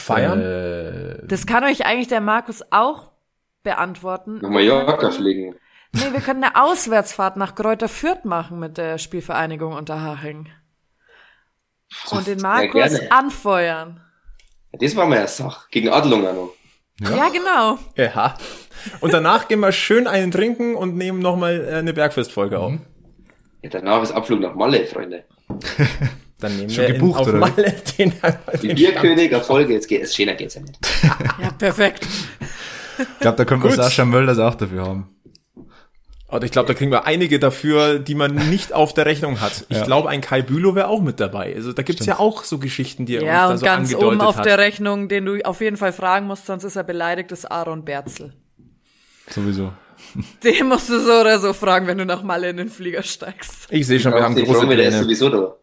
Feiern? Äh, das kann euch eigentlich der Markus auch beantworten. Nach Mallorca fliegen. Nee, wir können eine Auswärtsfahrt nach Kräuter Fürth machen mit der Spielvereinigung Unterhaching. Und den Markus ja, anfeuern. Das war mal eine Sache. Gegen Adlungen noch. Ja, ja genau. Ja. Und danach gehen wir schön einen trinken und nehmen nochmal äh, eine Bergfestfolge mhm. auf. Ja, danach ist Abflug nach Malle, Freunde. <laughs> Dann nehmen Schon wir gebucht, auf oder? Malle <laughs> den, den Bierkönig Erfolge, jetzt geht es schöner geht's ja nicht. ja, perfekt. Ich glaube, da können wir Sascha Mölders auch dafür haben. Und ich glaube, da kriegen wir einige dafür, die man nicht auf der Rechnung hat. Ich ja. glaube, ein Kai Bülow wäre auch mit dabei. Also da gibt's Stimmt. ja auch so Geschichten, die er ja, uns da so angedeutet hat. Ganz oben auf der Rechnung, den du auf jeden Fall fragen musst, sonst ist er beleidigt, ist Aaron Berzel. Sowieso. <laughs> Den musst du so oder so fragen, wenn du nach Malle in den Flieger steigst. Ich sehe schon, wir haben große Pläne. Der ist sowieso da.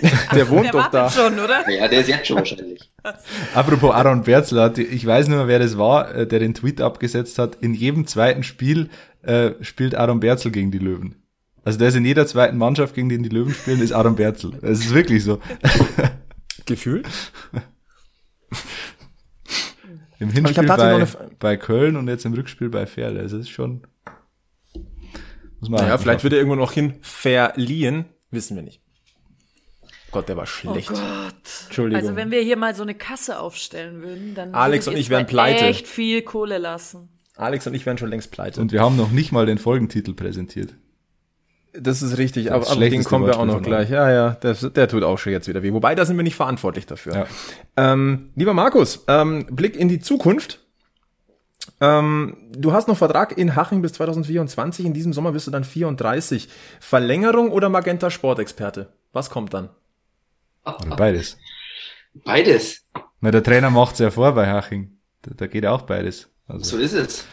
<laughs> Der wohnt der doch da. schon, oder? Ja, der ist jetzt schon wahrscheinlich. <laughs> Apropos Aaron Berzler, ich weiß nicht mehr, wer das war, äh, der den Tweet abgesetzt hat. In jedem zweiten Spiel äh, spielt Aaron Berzel gegen die Löwen. Also der ist in jeder zweiten Mannschaft, gegen den die Löwen spielen, ist Aaron Berzel. Es ist wirklich so. <laughs> Gefühlt? Im Hinspiel bei, bei Köln und jetzt im Rückspiel bei Ferl. Also das ist schon. Muss man naja, vielleicht wird er irgendwo noch hin verliehen. Wissen wir nicht. Gott, der war schlecht. Oh Gott. Entschuldigung. Also wenn wir hier mal so eine Kasse aufstellen würden, dann Alex und ich wären pleite. echt viel Kohle lassen. Alex und ich wären schon längst pleite. Und wir haben noch nicht mal den Folgentitel präsentiert. Das ist richtig, aber, aber den kommen wir auch noch gleich. Ja, ja, der, der tut auch schon jetzt wieder weh. Wobei, da sind wir nicht verantwortlich dafür. Ja. Ähm, lieber Markus, ähm, Blick in die Zukunft. Ähm, du hast noch Vertrag in Haching bis 2024. In diesem Sommer bist du dann 34. Verlängerung oder Magenta Sportexperte? Was kommt dann? Oder <laughs> beides. Beides. Na, der Trainer macht's ja vor bei Haching. Da, da geht auch beides. Also. So ist es.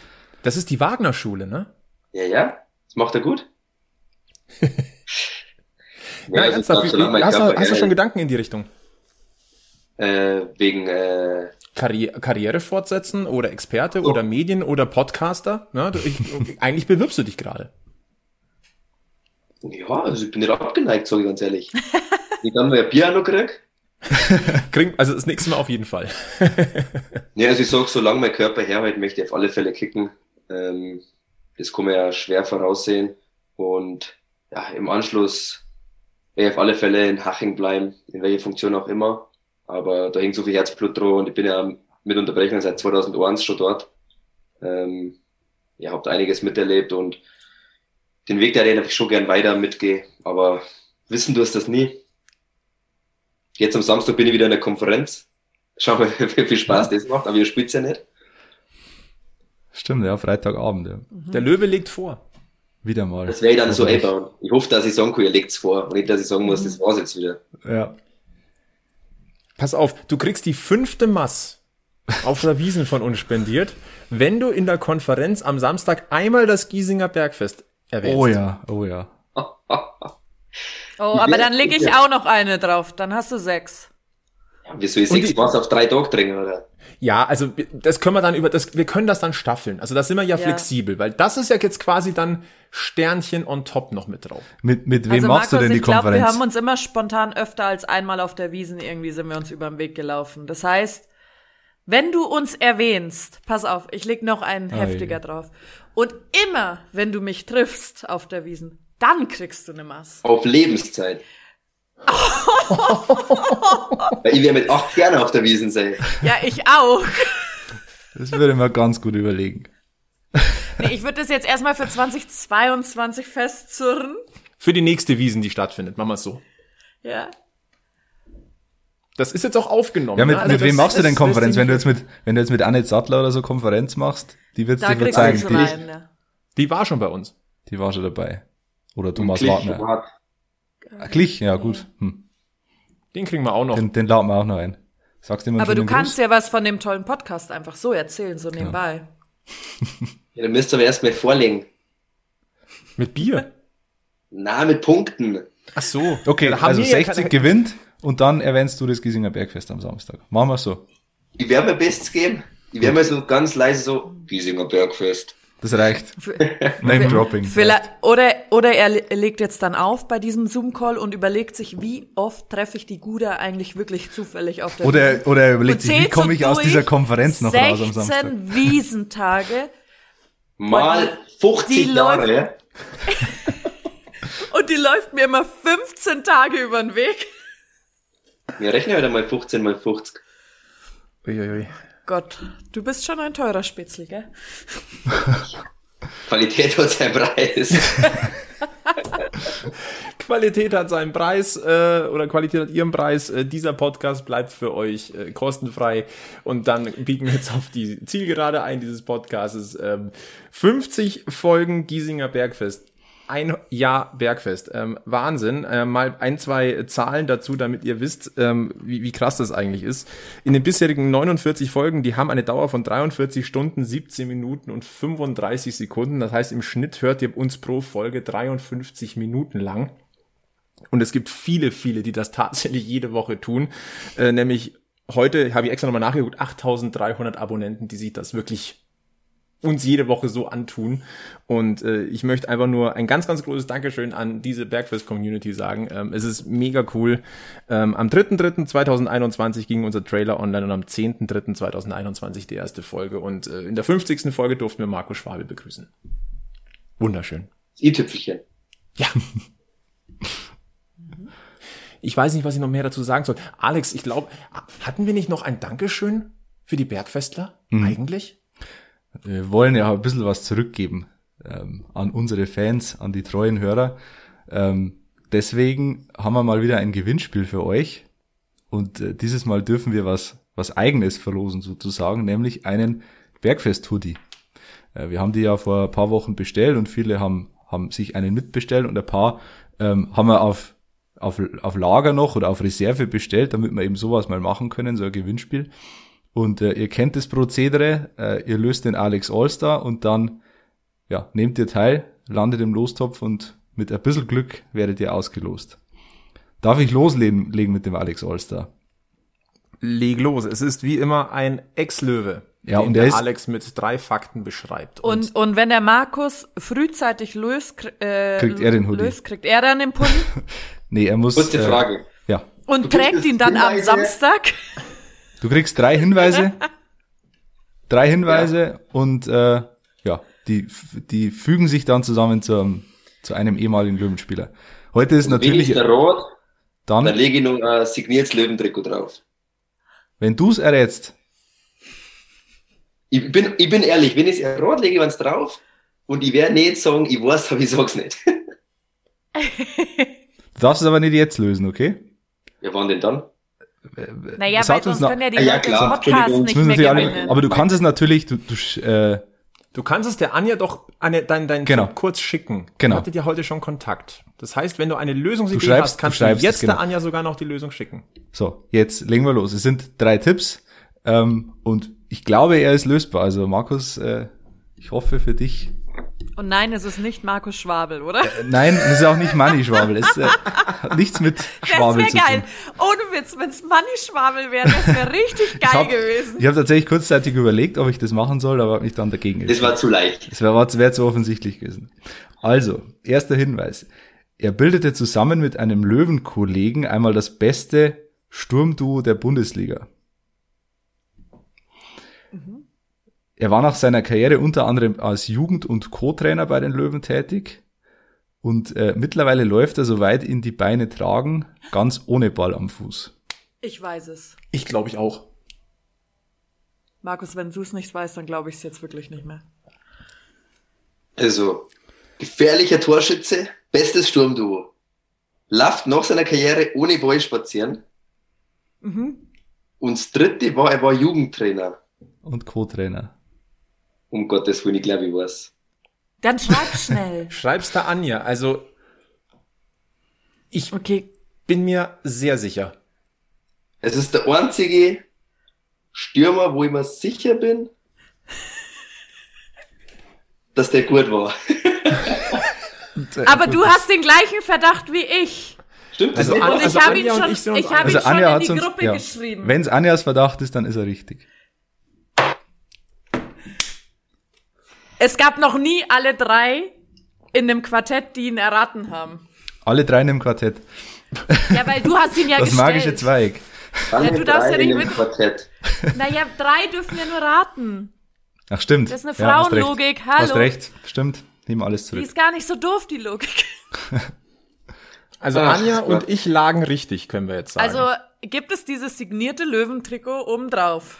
Das ist die Wagner-Schule, ne? Ja, ja. Das macht er gut. <laughs> ja, Nein, ernsthaft, wie, hast, du, hast du schon Gedanken in die Richtung? äh, wegen äh, Karri Karriere fortsetzen oder Experte oh. oder Medien oder Podcaster. Ja, du, ich, <laughs> eigentlich bewirbst du dich gerade. Ja, also ich bin nicht abgeneigt, sage ich ganz ehrlich. Ich habe mir ein Bier noch gekriegt. Krieg, <laughs> also das nächste Mal auf jeden Fall. <laughs> ja, also ich sage, solange mein Körper herhält, möchte ich auf alle Fälle kicken. Ähm, das kann man ja schwer voraussehen. Und ja, im Anschluss werde ich auf alle Fälle in Haching bleiben, in welcher Funktion auch immer. Aber da hängt so viel Herzblut dran und ich bin ja mit Unterbrechung seit 2001 schon dort. Ähm, ja, habt einiges miterlebt und den Weg, der den ich schon gern weiter mitgehe. Aber wissen du es das nie. Jetzt am Samstag bin ich wieder in der Konferenz. Schauen wir, <laughs> wie viel Spaß das macht, aber ihr spielt ja nicht. Stimmt, ja, Freitagabend, ja. Mhm. Der Löwe legt vor. Wieder mal. Das werde ich dann so einbauen. Ich hoffe, dass ich sagen kann, ihr legt's vor und nicht, dass ich sagen muss, das war's jetzt wieder. Ja. Pass auf, du kriegst die fünfte Mass auf der Wiesen von uns spendiert, wenn du in der Konferenz am Samstag einmal das Giesinger Bergfest erwähnst. Oh ja, oh ja. <laughs> oh, aber dann lege ich auch noch eine drauf, dann hast du sechs. Ja, wieso ich sechs Mass auf drei Tage trinken, oder? Ja, also das können wir dann über das, wir können das dann staffeln. Also da sind wir ja, ja, flexibel, weil das ist ja jetzt quasi dann Sternchen on top noch mit drauf. Mit, mit wem also machst Markus, du denn die ich glaub, Konferenz? Wir haben uns immer spontan öfter als einmal auf der Wiesen irgendwie sind wir uns über den Weg gelaufen. Das heißt, wenn du uns erwähnst, pass auf, ich leg noch einen heftiger je. drauf. Und immer, wenn du mich triffst auf der Wiesen, dann kriegst du eine Maß. Auf Lebenszeit. <laughs> Weil ich wäre mit acht gerne auf der Wiesen sein. Ja, ich auch. Das würde ich mir ganz gut überlegen. Nee, ich würde das jetzt erstmal für 2022 festzurren. Für die nächste Wiesen, die stattfindet. Machen wir es so. Ja. Das ist jetzt auch aufgenommen. Ja, mit, ne? also mit wem machst du denn Konferenz? Wenn du jetzt mit, wenn du jetzt mit Annette Sattler oder so Konferenz machst, die wird dir verzeihen. Die, rein, ja. die war schon bei uns. Die war schon dabei. Oder Thomas Wagner. Klich, ja gut. Hm. Den kriegen wir auch noch. Den, den laden wir auch noch ein. Sagst du immer Aber du kannst Gruß? ja was von dem tollen Podcast einfach so erzählen, so nebenbei. Ja, ja dann müsst ihr aber erst mal vorlegen. Mit Bier? Na, mit Punkten. Ach so. Okay, also 60 gewinnt und dann erwähnst du das Giesinger Bergfest am Samstag. Machen wir so. Ich werde mir Bestes geben. Ich werde mir so ganz leise so, Giesinger Bergfest. Das reicht. <laughs> Name Dropping. Oder, oder er legt jetzt dann auf bei diesem Zoom-Call und überlegt sich, wie oft treffe ich die Guda eigentlich wirklich zufällig auf der Oder, oder er überlegt sich, wie komme ich aus dieser Konferenz noch raus am Samstag? 16 Wiesentage. Mal 50 Jahre. <laughs> und die läuft mir immer 15 Tage über den Weg. Wir rechnen heute mal 15 mal 50. Uiuiui. Gott, du bist schon ein teurer Spitzel, gell? <laughs> Qualität hat seinen Preis. <laughs> Qualität hat seinen Preis äh, oder Qualität hat ihren Preis. Äh, dieser Podcast bleibt für euch äh, kostenfrei und dann biegen wir jetzt auf die Zielgerade ein dieses Podcasts. Ähm, 50 Folgen Giesinger Bergfest ein Jahr Bergfest. Ähm, Wahnsinn. Ähm, mal ein, zwei Zahlen dazu, damit ihr wisst, ähm, wie, wie krass das eigentlich ist. In den bisherigen 49 Folgen, die haben eine Dauer von 43 Stunden, 17 Minuten und 35 Sekunden. Das heißt, im Schnitt hört ihr uns pro Folge 53 Minuten lang. Und es gibt viele, viele, die das tatsächlich jede Woche tun. Äh, nämlich heute habe ich extra nochmal nachgeguckt, 8300 Abonnenten, die sich das wirklich uns jede Woche so antun. Und äh, ich möchte einfach nur ein ganz, ganz großes Dankeschön an diese Bergfest-Community sagen. Ähm, es ist mega cool. Ähm, am 3.3.2021 ging unser Trailer online und am 10.3.2021 die erste Folge. Und äh, in der 50. Folge durften wir Marco Schwabel begrüßen. Wunderschön. I-Tüpfelchen. Ja. Ich weiß nicht, was ich noch mehr dazu sagen soll. Alex, ich glaube, hatten wir nicht noch ein Dankeschön für die Bergfestler? Mhm. Eigentlich? Wir wollen ja ein bisschen was zurückgeben ähm, an unsere Fans, an die treuen Hörer. Ähm, deswegen haben wir mal wieder ein Gewinnspiel für euch. Und äh, dieses Mal dürfen wir was, was eigenes verlosen sozusagen, nämlich einen Bergfest-Hoodie. Äh, wir haben die ja vor ein paar Wochen bestellt und viele haben, haben sich einen mitbestellt und ein paar ähm, haben wir auf, auf, auf Lager noch oder auf Reserve bestellt, damit wir eben sowas mal machen können, so ein Gewinnspiel. Und äh, ihr kennt das Prozedere, äh, ihr löst den Alex Allstar und dann ja, nehmt ihr teil, landet im Lostopf und mit ein bisschen Glück werdet ihr ausgelost. Darf ich loslegen mit dem Alex Allstar? Leg los. Es ist wie immer ein Ex-Löwe, Ja, den und der der ist- Alex mit drei Fakten beschreibt. Und, und wenn der Markus frühzeitig löst, äh, Kriegt er den Hoodie. löst, kriegt er dann den Pulli <laughs> Nee, er muss. Kurze äh, Frage. Ja. und Du trägt ihn dann am. Samstag. <laughs> Du kriegst drei Hinweise. <laughs> drei Hinweise und äh, ja, die, die fügen sich dann zusammen zum, zu einem ehemaligen Löwenspieler. Heute ist Wenn ich natürlich der Rot, dann, dann lege ich noch ein signiertes Löwentrikot drauf. wenn du es errätst, Ich bin, ich bin ehrlich, wenn ich es rot lege, ich drauf und ich werde nicht sagen, ich weiß, aber ich sag's nicht. du darfst es aber nicht jetzt lösen, okay? Ja, wann denn dann? Naja, weil sonst können ja die ja, Leute klar, den Podcast Entschuldigung, nicht mehr gewinnen. aber du kannst es natürlich, du, du sch- äh, Du kannst es der Anja doch eine, dein, dein Genau. Tipp kurz schicken. Genau. Ihr hattet ja heute schon Kontakt. Das heißt, wenn du eine Lösungsidee Du schreibst- hast, kannst du du, schreibst es, jetzt genau. der Anja sogar noch die Lösung schicken. so, jetzt legen wir los. Es sind drei Tipps ähm, und ich glaube, er ist lösbar. Also Markus, äh, ich hoffe für dich. Und nein, es ist nicht Markus Schwabel, oder? Äh, Nein, es ist auch nicht Money Schwabel. Es äh, hat nichts mit Das Schwabel wäre zu tun. geil. Ohne Witz, wenn's Money Schwabel wäre, das wäre richtig geil Ich habe gewesen. hab tatsächlich kurzzeitig überlegt, ob ich das machen soll, aber habe mich dann dagegen Das entschieden. war zu leicht. Das wäre wär zu offensichtlich gewesen. Also, erster Hinweis. Er bildete zusammen mit einem Löwenkollegen einmal das beste Sturmduo der Bundesliga. Er war nach seiner Karriere unter anderem als Jugend- und Co-Trainer bei den Löwen tätig. Und äh, mittlerweile läuft er, soweit ihn die Beine tragen, ganz ohne Ball am Fuß. Ich weiß es. Ich glaube ich auch. Markus, wenn du es nicht weißt, dann glaube ich es jetzt wirklich nicht mehr. Also, gefährlicher Torschütze, bestes Sturmduo. Läuft nach seiner Karriere ohne Ball spazieren. Mhm. Und das dritte war, er war Jugendtrainer. Und Co-Trainer. Um Gottes Willen, ich glaube, ich weiß. Dann schreib schnell. <laughs> Schreib's der Anja. Also, ich Okay. bin mir sehr sicher. Es ist der einzige Stürmer, wo ich mir sicher bin, dass der gut war. Aber du hast den gleichen Verdacht wie ich. Stimmt das Also, nicht? An- Und ich also habe ihn Anja und schon, ich sind uns ich habe Also ihn schon Anja in hat die uns, Gruppe ja, geschrieben. wenn es Anjas Verdacht ist, dann ist er richtig. Es gab noch nie alle drei in dem Quartett, die ihn erraten haben. Alle drei in dem Quartett. Ja, weil du hast ihn ja Das gestellt. magische Zweig. Alle du darfst ja nicht in einem mit- Quartett. Naja, drei dürfen ja nur raten. Ach stimmt. Das ist eine Ja. Frauenlogik, hallo. Hast recht, stimmt. Nehmen alles Die zurück. ist gar nicht so doof, die Logik. <laughs> Also Ach, Anja Gott. und ich lagen richtig, können wir jetzt sagen. Also gibt es dieses signierte Löwentrikot obendrauf.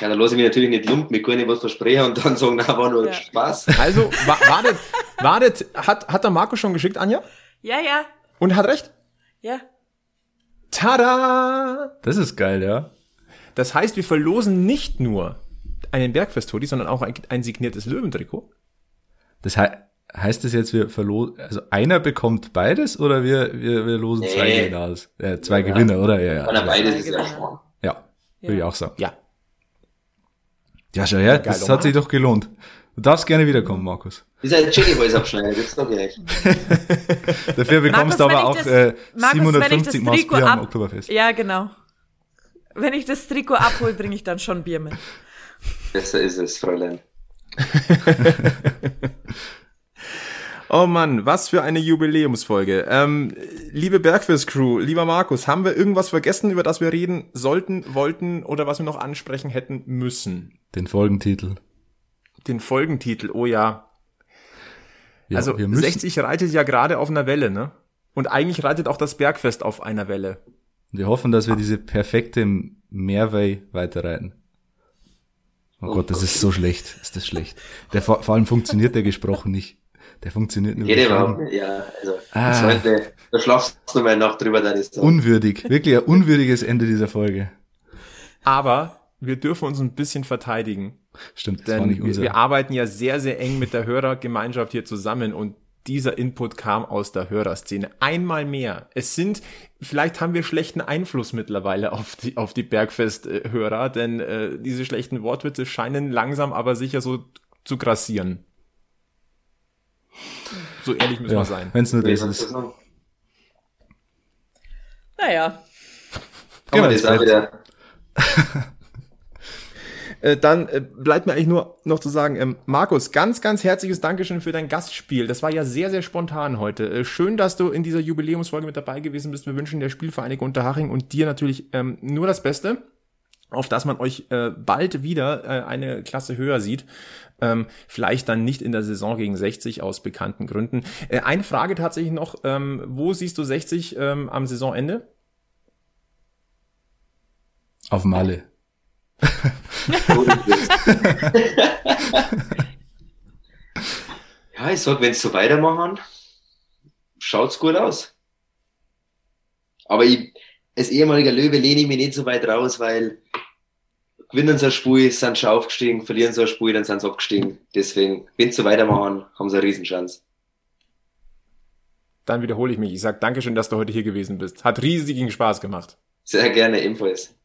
Ja, da lasse ich mich natürlich nicht lumpen, ich kann nicht was versprechen und dann sagen, <laughs> na, war nur Ja. Spaß. Also, wa wartet, wartet, hat, hat der Marco schon geschickt, Anja? Ja, ja, Und hat recht? ja. Tada! Das ist geil, ja. Das heißt, wir verlosen nicht nur einen Bergfest-Hoodie, sondern auch ein, ein signiertes Löwentrikot. Das he heißt das jetzt, wir verlosen, also einer bekommt beides oder wir, wir, wir losen zwei. Gewinner aus? Äh, zwei Gewinner, oder? Ja, Oder ja. beides ist ja schon. Ja, würde ich auch sagen. Ja. Ja, schau her, das Geil, hat sich doch gelohnt. Du darfst gerne wiederkommen, Markus. Das ist ein Chili-Hals abschneiden, das sag ich euch. <laughs> Dafür bekommst du aber auch das- äh, Markus, wenn ich das 750 Maß Bier am ab- Oktoberfest. Ja, genau. Wenn ich das Trikot abhole, bringe ich dann schon Bier mit. Besser ist es, Fräulein. <laughs> Oh Mann, was für eine Jubiläumsfolge. Ähm, liebe Bergfest-Crew, lieber Markus, haben wir irgendwas vergessen, über das wir reden sollten, wollten oder was wir noch ansprechen hätten müssen? Den Folgentitel. Den Folgentitel, oh ja. Ja, also wir müssen, 60 reitet ja gerade auf einer Welle, ne? Und eigentlich reitet auch das Bergfest auf einer Welle. wir hoffen, dass wir diese perfekte Mehrway weiterreiten. Oh, Oh Gott, das Gott. ist so schlecht. Ist das schlecht. Der, vor, vor allem funktioniert der gesprochen nicht. Der funktioniert nur Jede. Woche, ja, also, Ah. das heute, da schlafst du mal Nacht drüber, da ist so. Unwürdig. Wirklich ein unwürdiges Ende dieser Folge. Aber wir dürfen uns ein bisschen verteidigen. Stimmt, das war nicht wir, unser. wir arbeiten ja sehr, sehr eng mit der Hörergemeinschaft hier zusammen und dieser Input kam aus der Hörerszene. Einmal mehr. Es sind, vielleicht haben wir schlechten Einfluss mittlerweile auf die, auf die Bergfest-Hörer, denn äh, diese schlechten Wortwitze scheinen langsam aber sicher so zu grassieren. So ehrlich müssen ja, wir sein. wenn es nur das ist. Naja. Genau, das auch wieder. Äh, dann äh, bleibt mir eigentlich nur noch zu sagen, ähm, Markus, ganz, ganz herzliches Dankeschön für dein Gastspiel. Das war ja sehr, sehr spontan heute. Äh, schön, dass du in dieser Jubiläumsfolge mit dabei gewesen bist. Wir wünschen der Spielvereinigung Unterhaching und dir natürlich ähm, nur das Beste auf dass man euch äh, bald wieder äh, eine Klasse höher sieht. Ähm, vielleicht dann nicht in der Saison gegen 60 aus bekannten Gründen. Äh, eine Frage tatsächlich noch, ähm, wo siehst du 60 ähm, am Saisonende? Auf Malle. <laughs> ja, ich sag, wenn es so weitermachen, schaut's gut aus. Aber ich, als ehemaliger Löwe lehne ich mich nicht so weit raus, weil gewinnen sie ein Spiel, sind schon aufgestiegen, verlieren sie ein Spiel, dann sind sie abgestiegen. Deswegen, wenn sie so weitermachen, haben sie eine Riesenchance. Dann wiederhole ich mich. Ich sage Dankeschön, dass du heute hier gewesen bist. Hat riesigen Spaß gemacht. Sehr gerne, ebenfalls.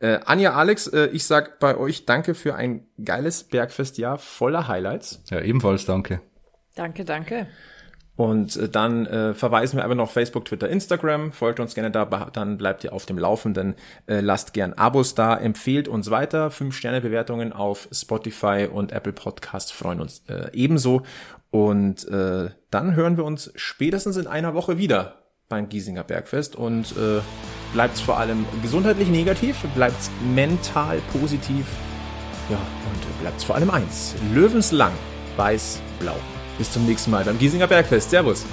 Äh, Anja, Alex, äh, ich sag bei euch danke für ein geiles Bergfestjahr voller Highlights. Ja, ebenfalls danke. Danke, danke. Und äh, dann äh, verweisen wir aber noch Facebook, Twitter, Instagram. Folgt uns gerne da, dann bleibt ihr auf dem Laufenden. Äh, lasst gern Abos da, empfehlt uns weiter. Fünf Sterne Bewertungen auf Spotify und Apple Podcasts freuen uns äh, ebenso. Und äh, dann hören wir uns spätestens in einer Woche wieder beim Giesinger Bergfest und äh, bleibt vor allem gesundheitlich negativ, bleibt mental positiv. Ja, und bleibt vor allem eins. Löwenslang, weiß-blau. Bis zum nächsten Mal beim Giesinger Bergfest. Servus.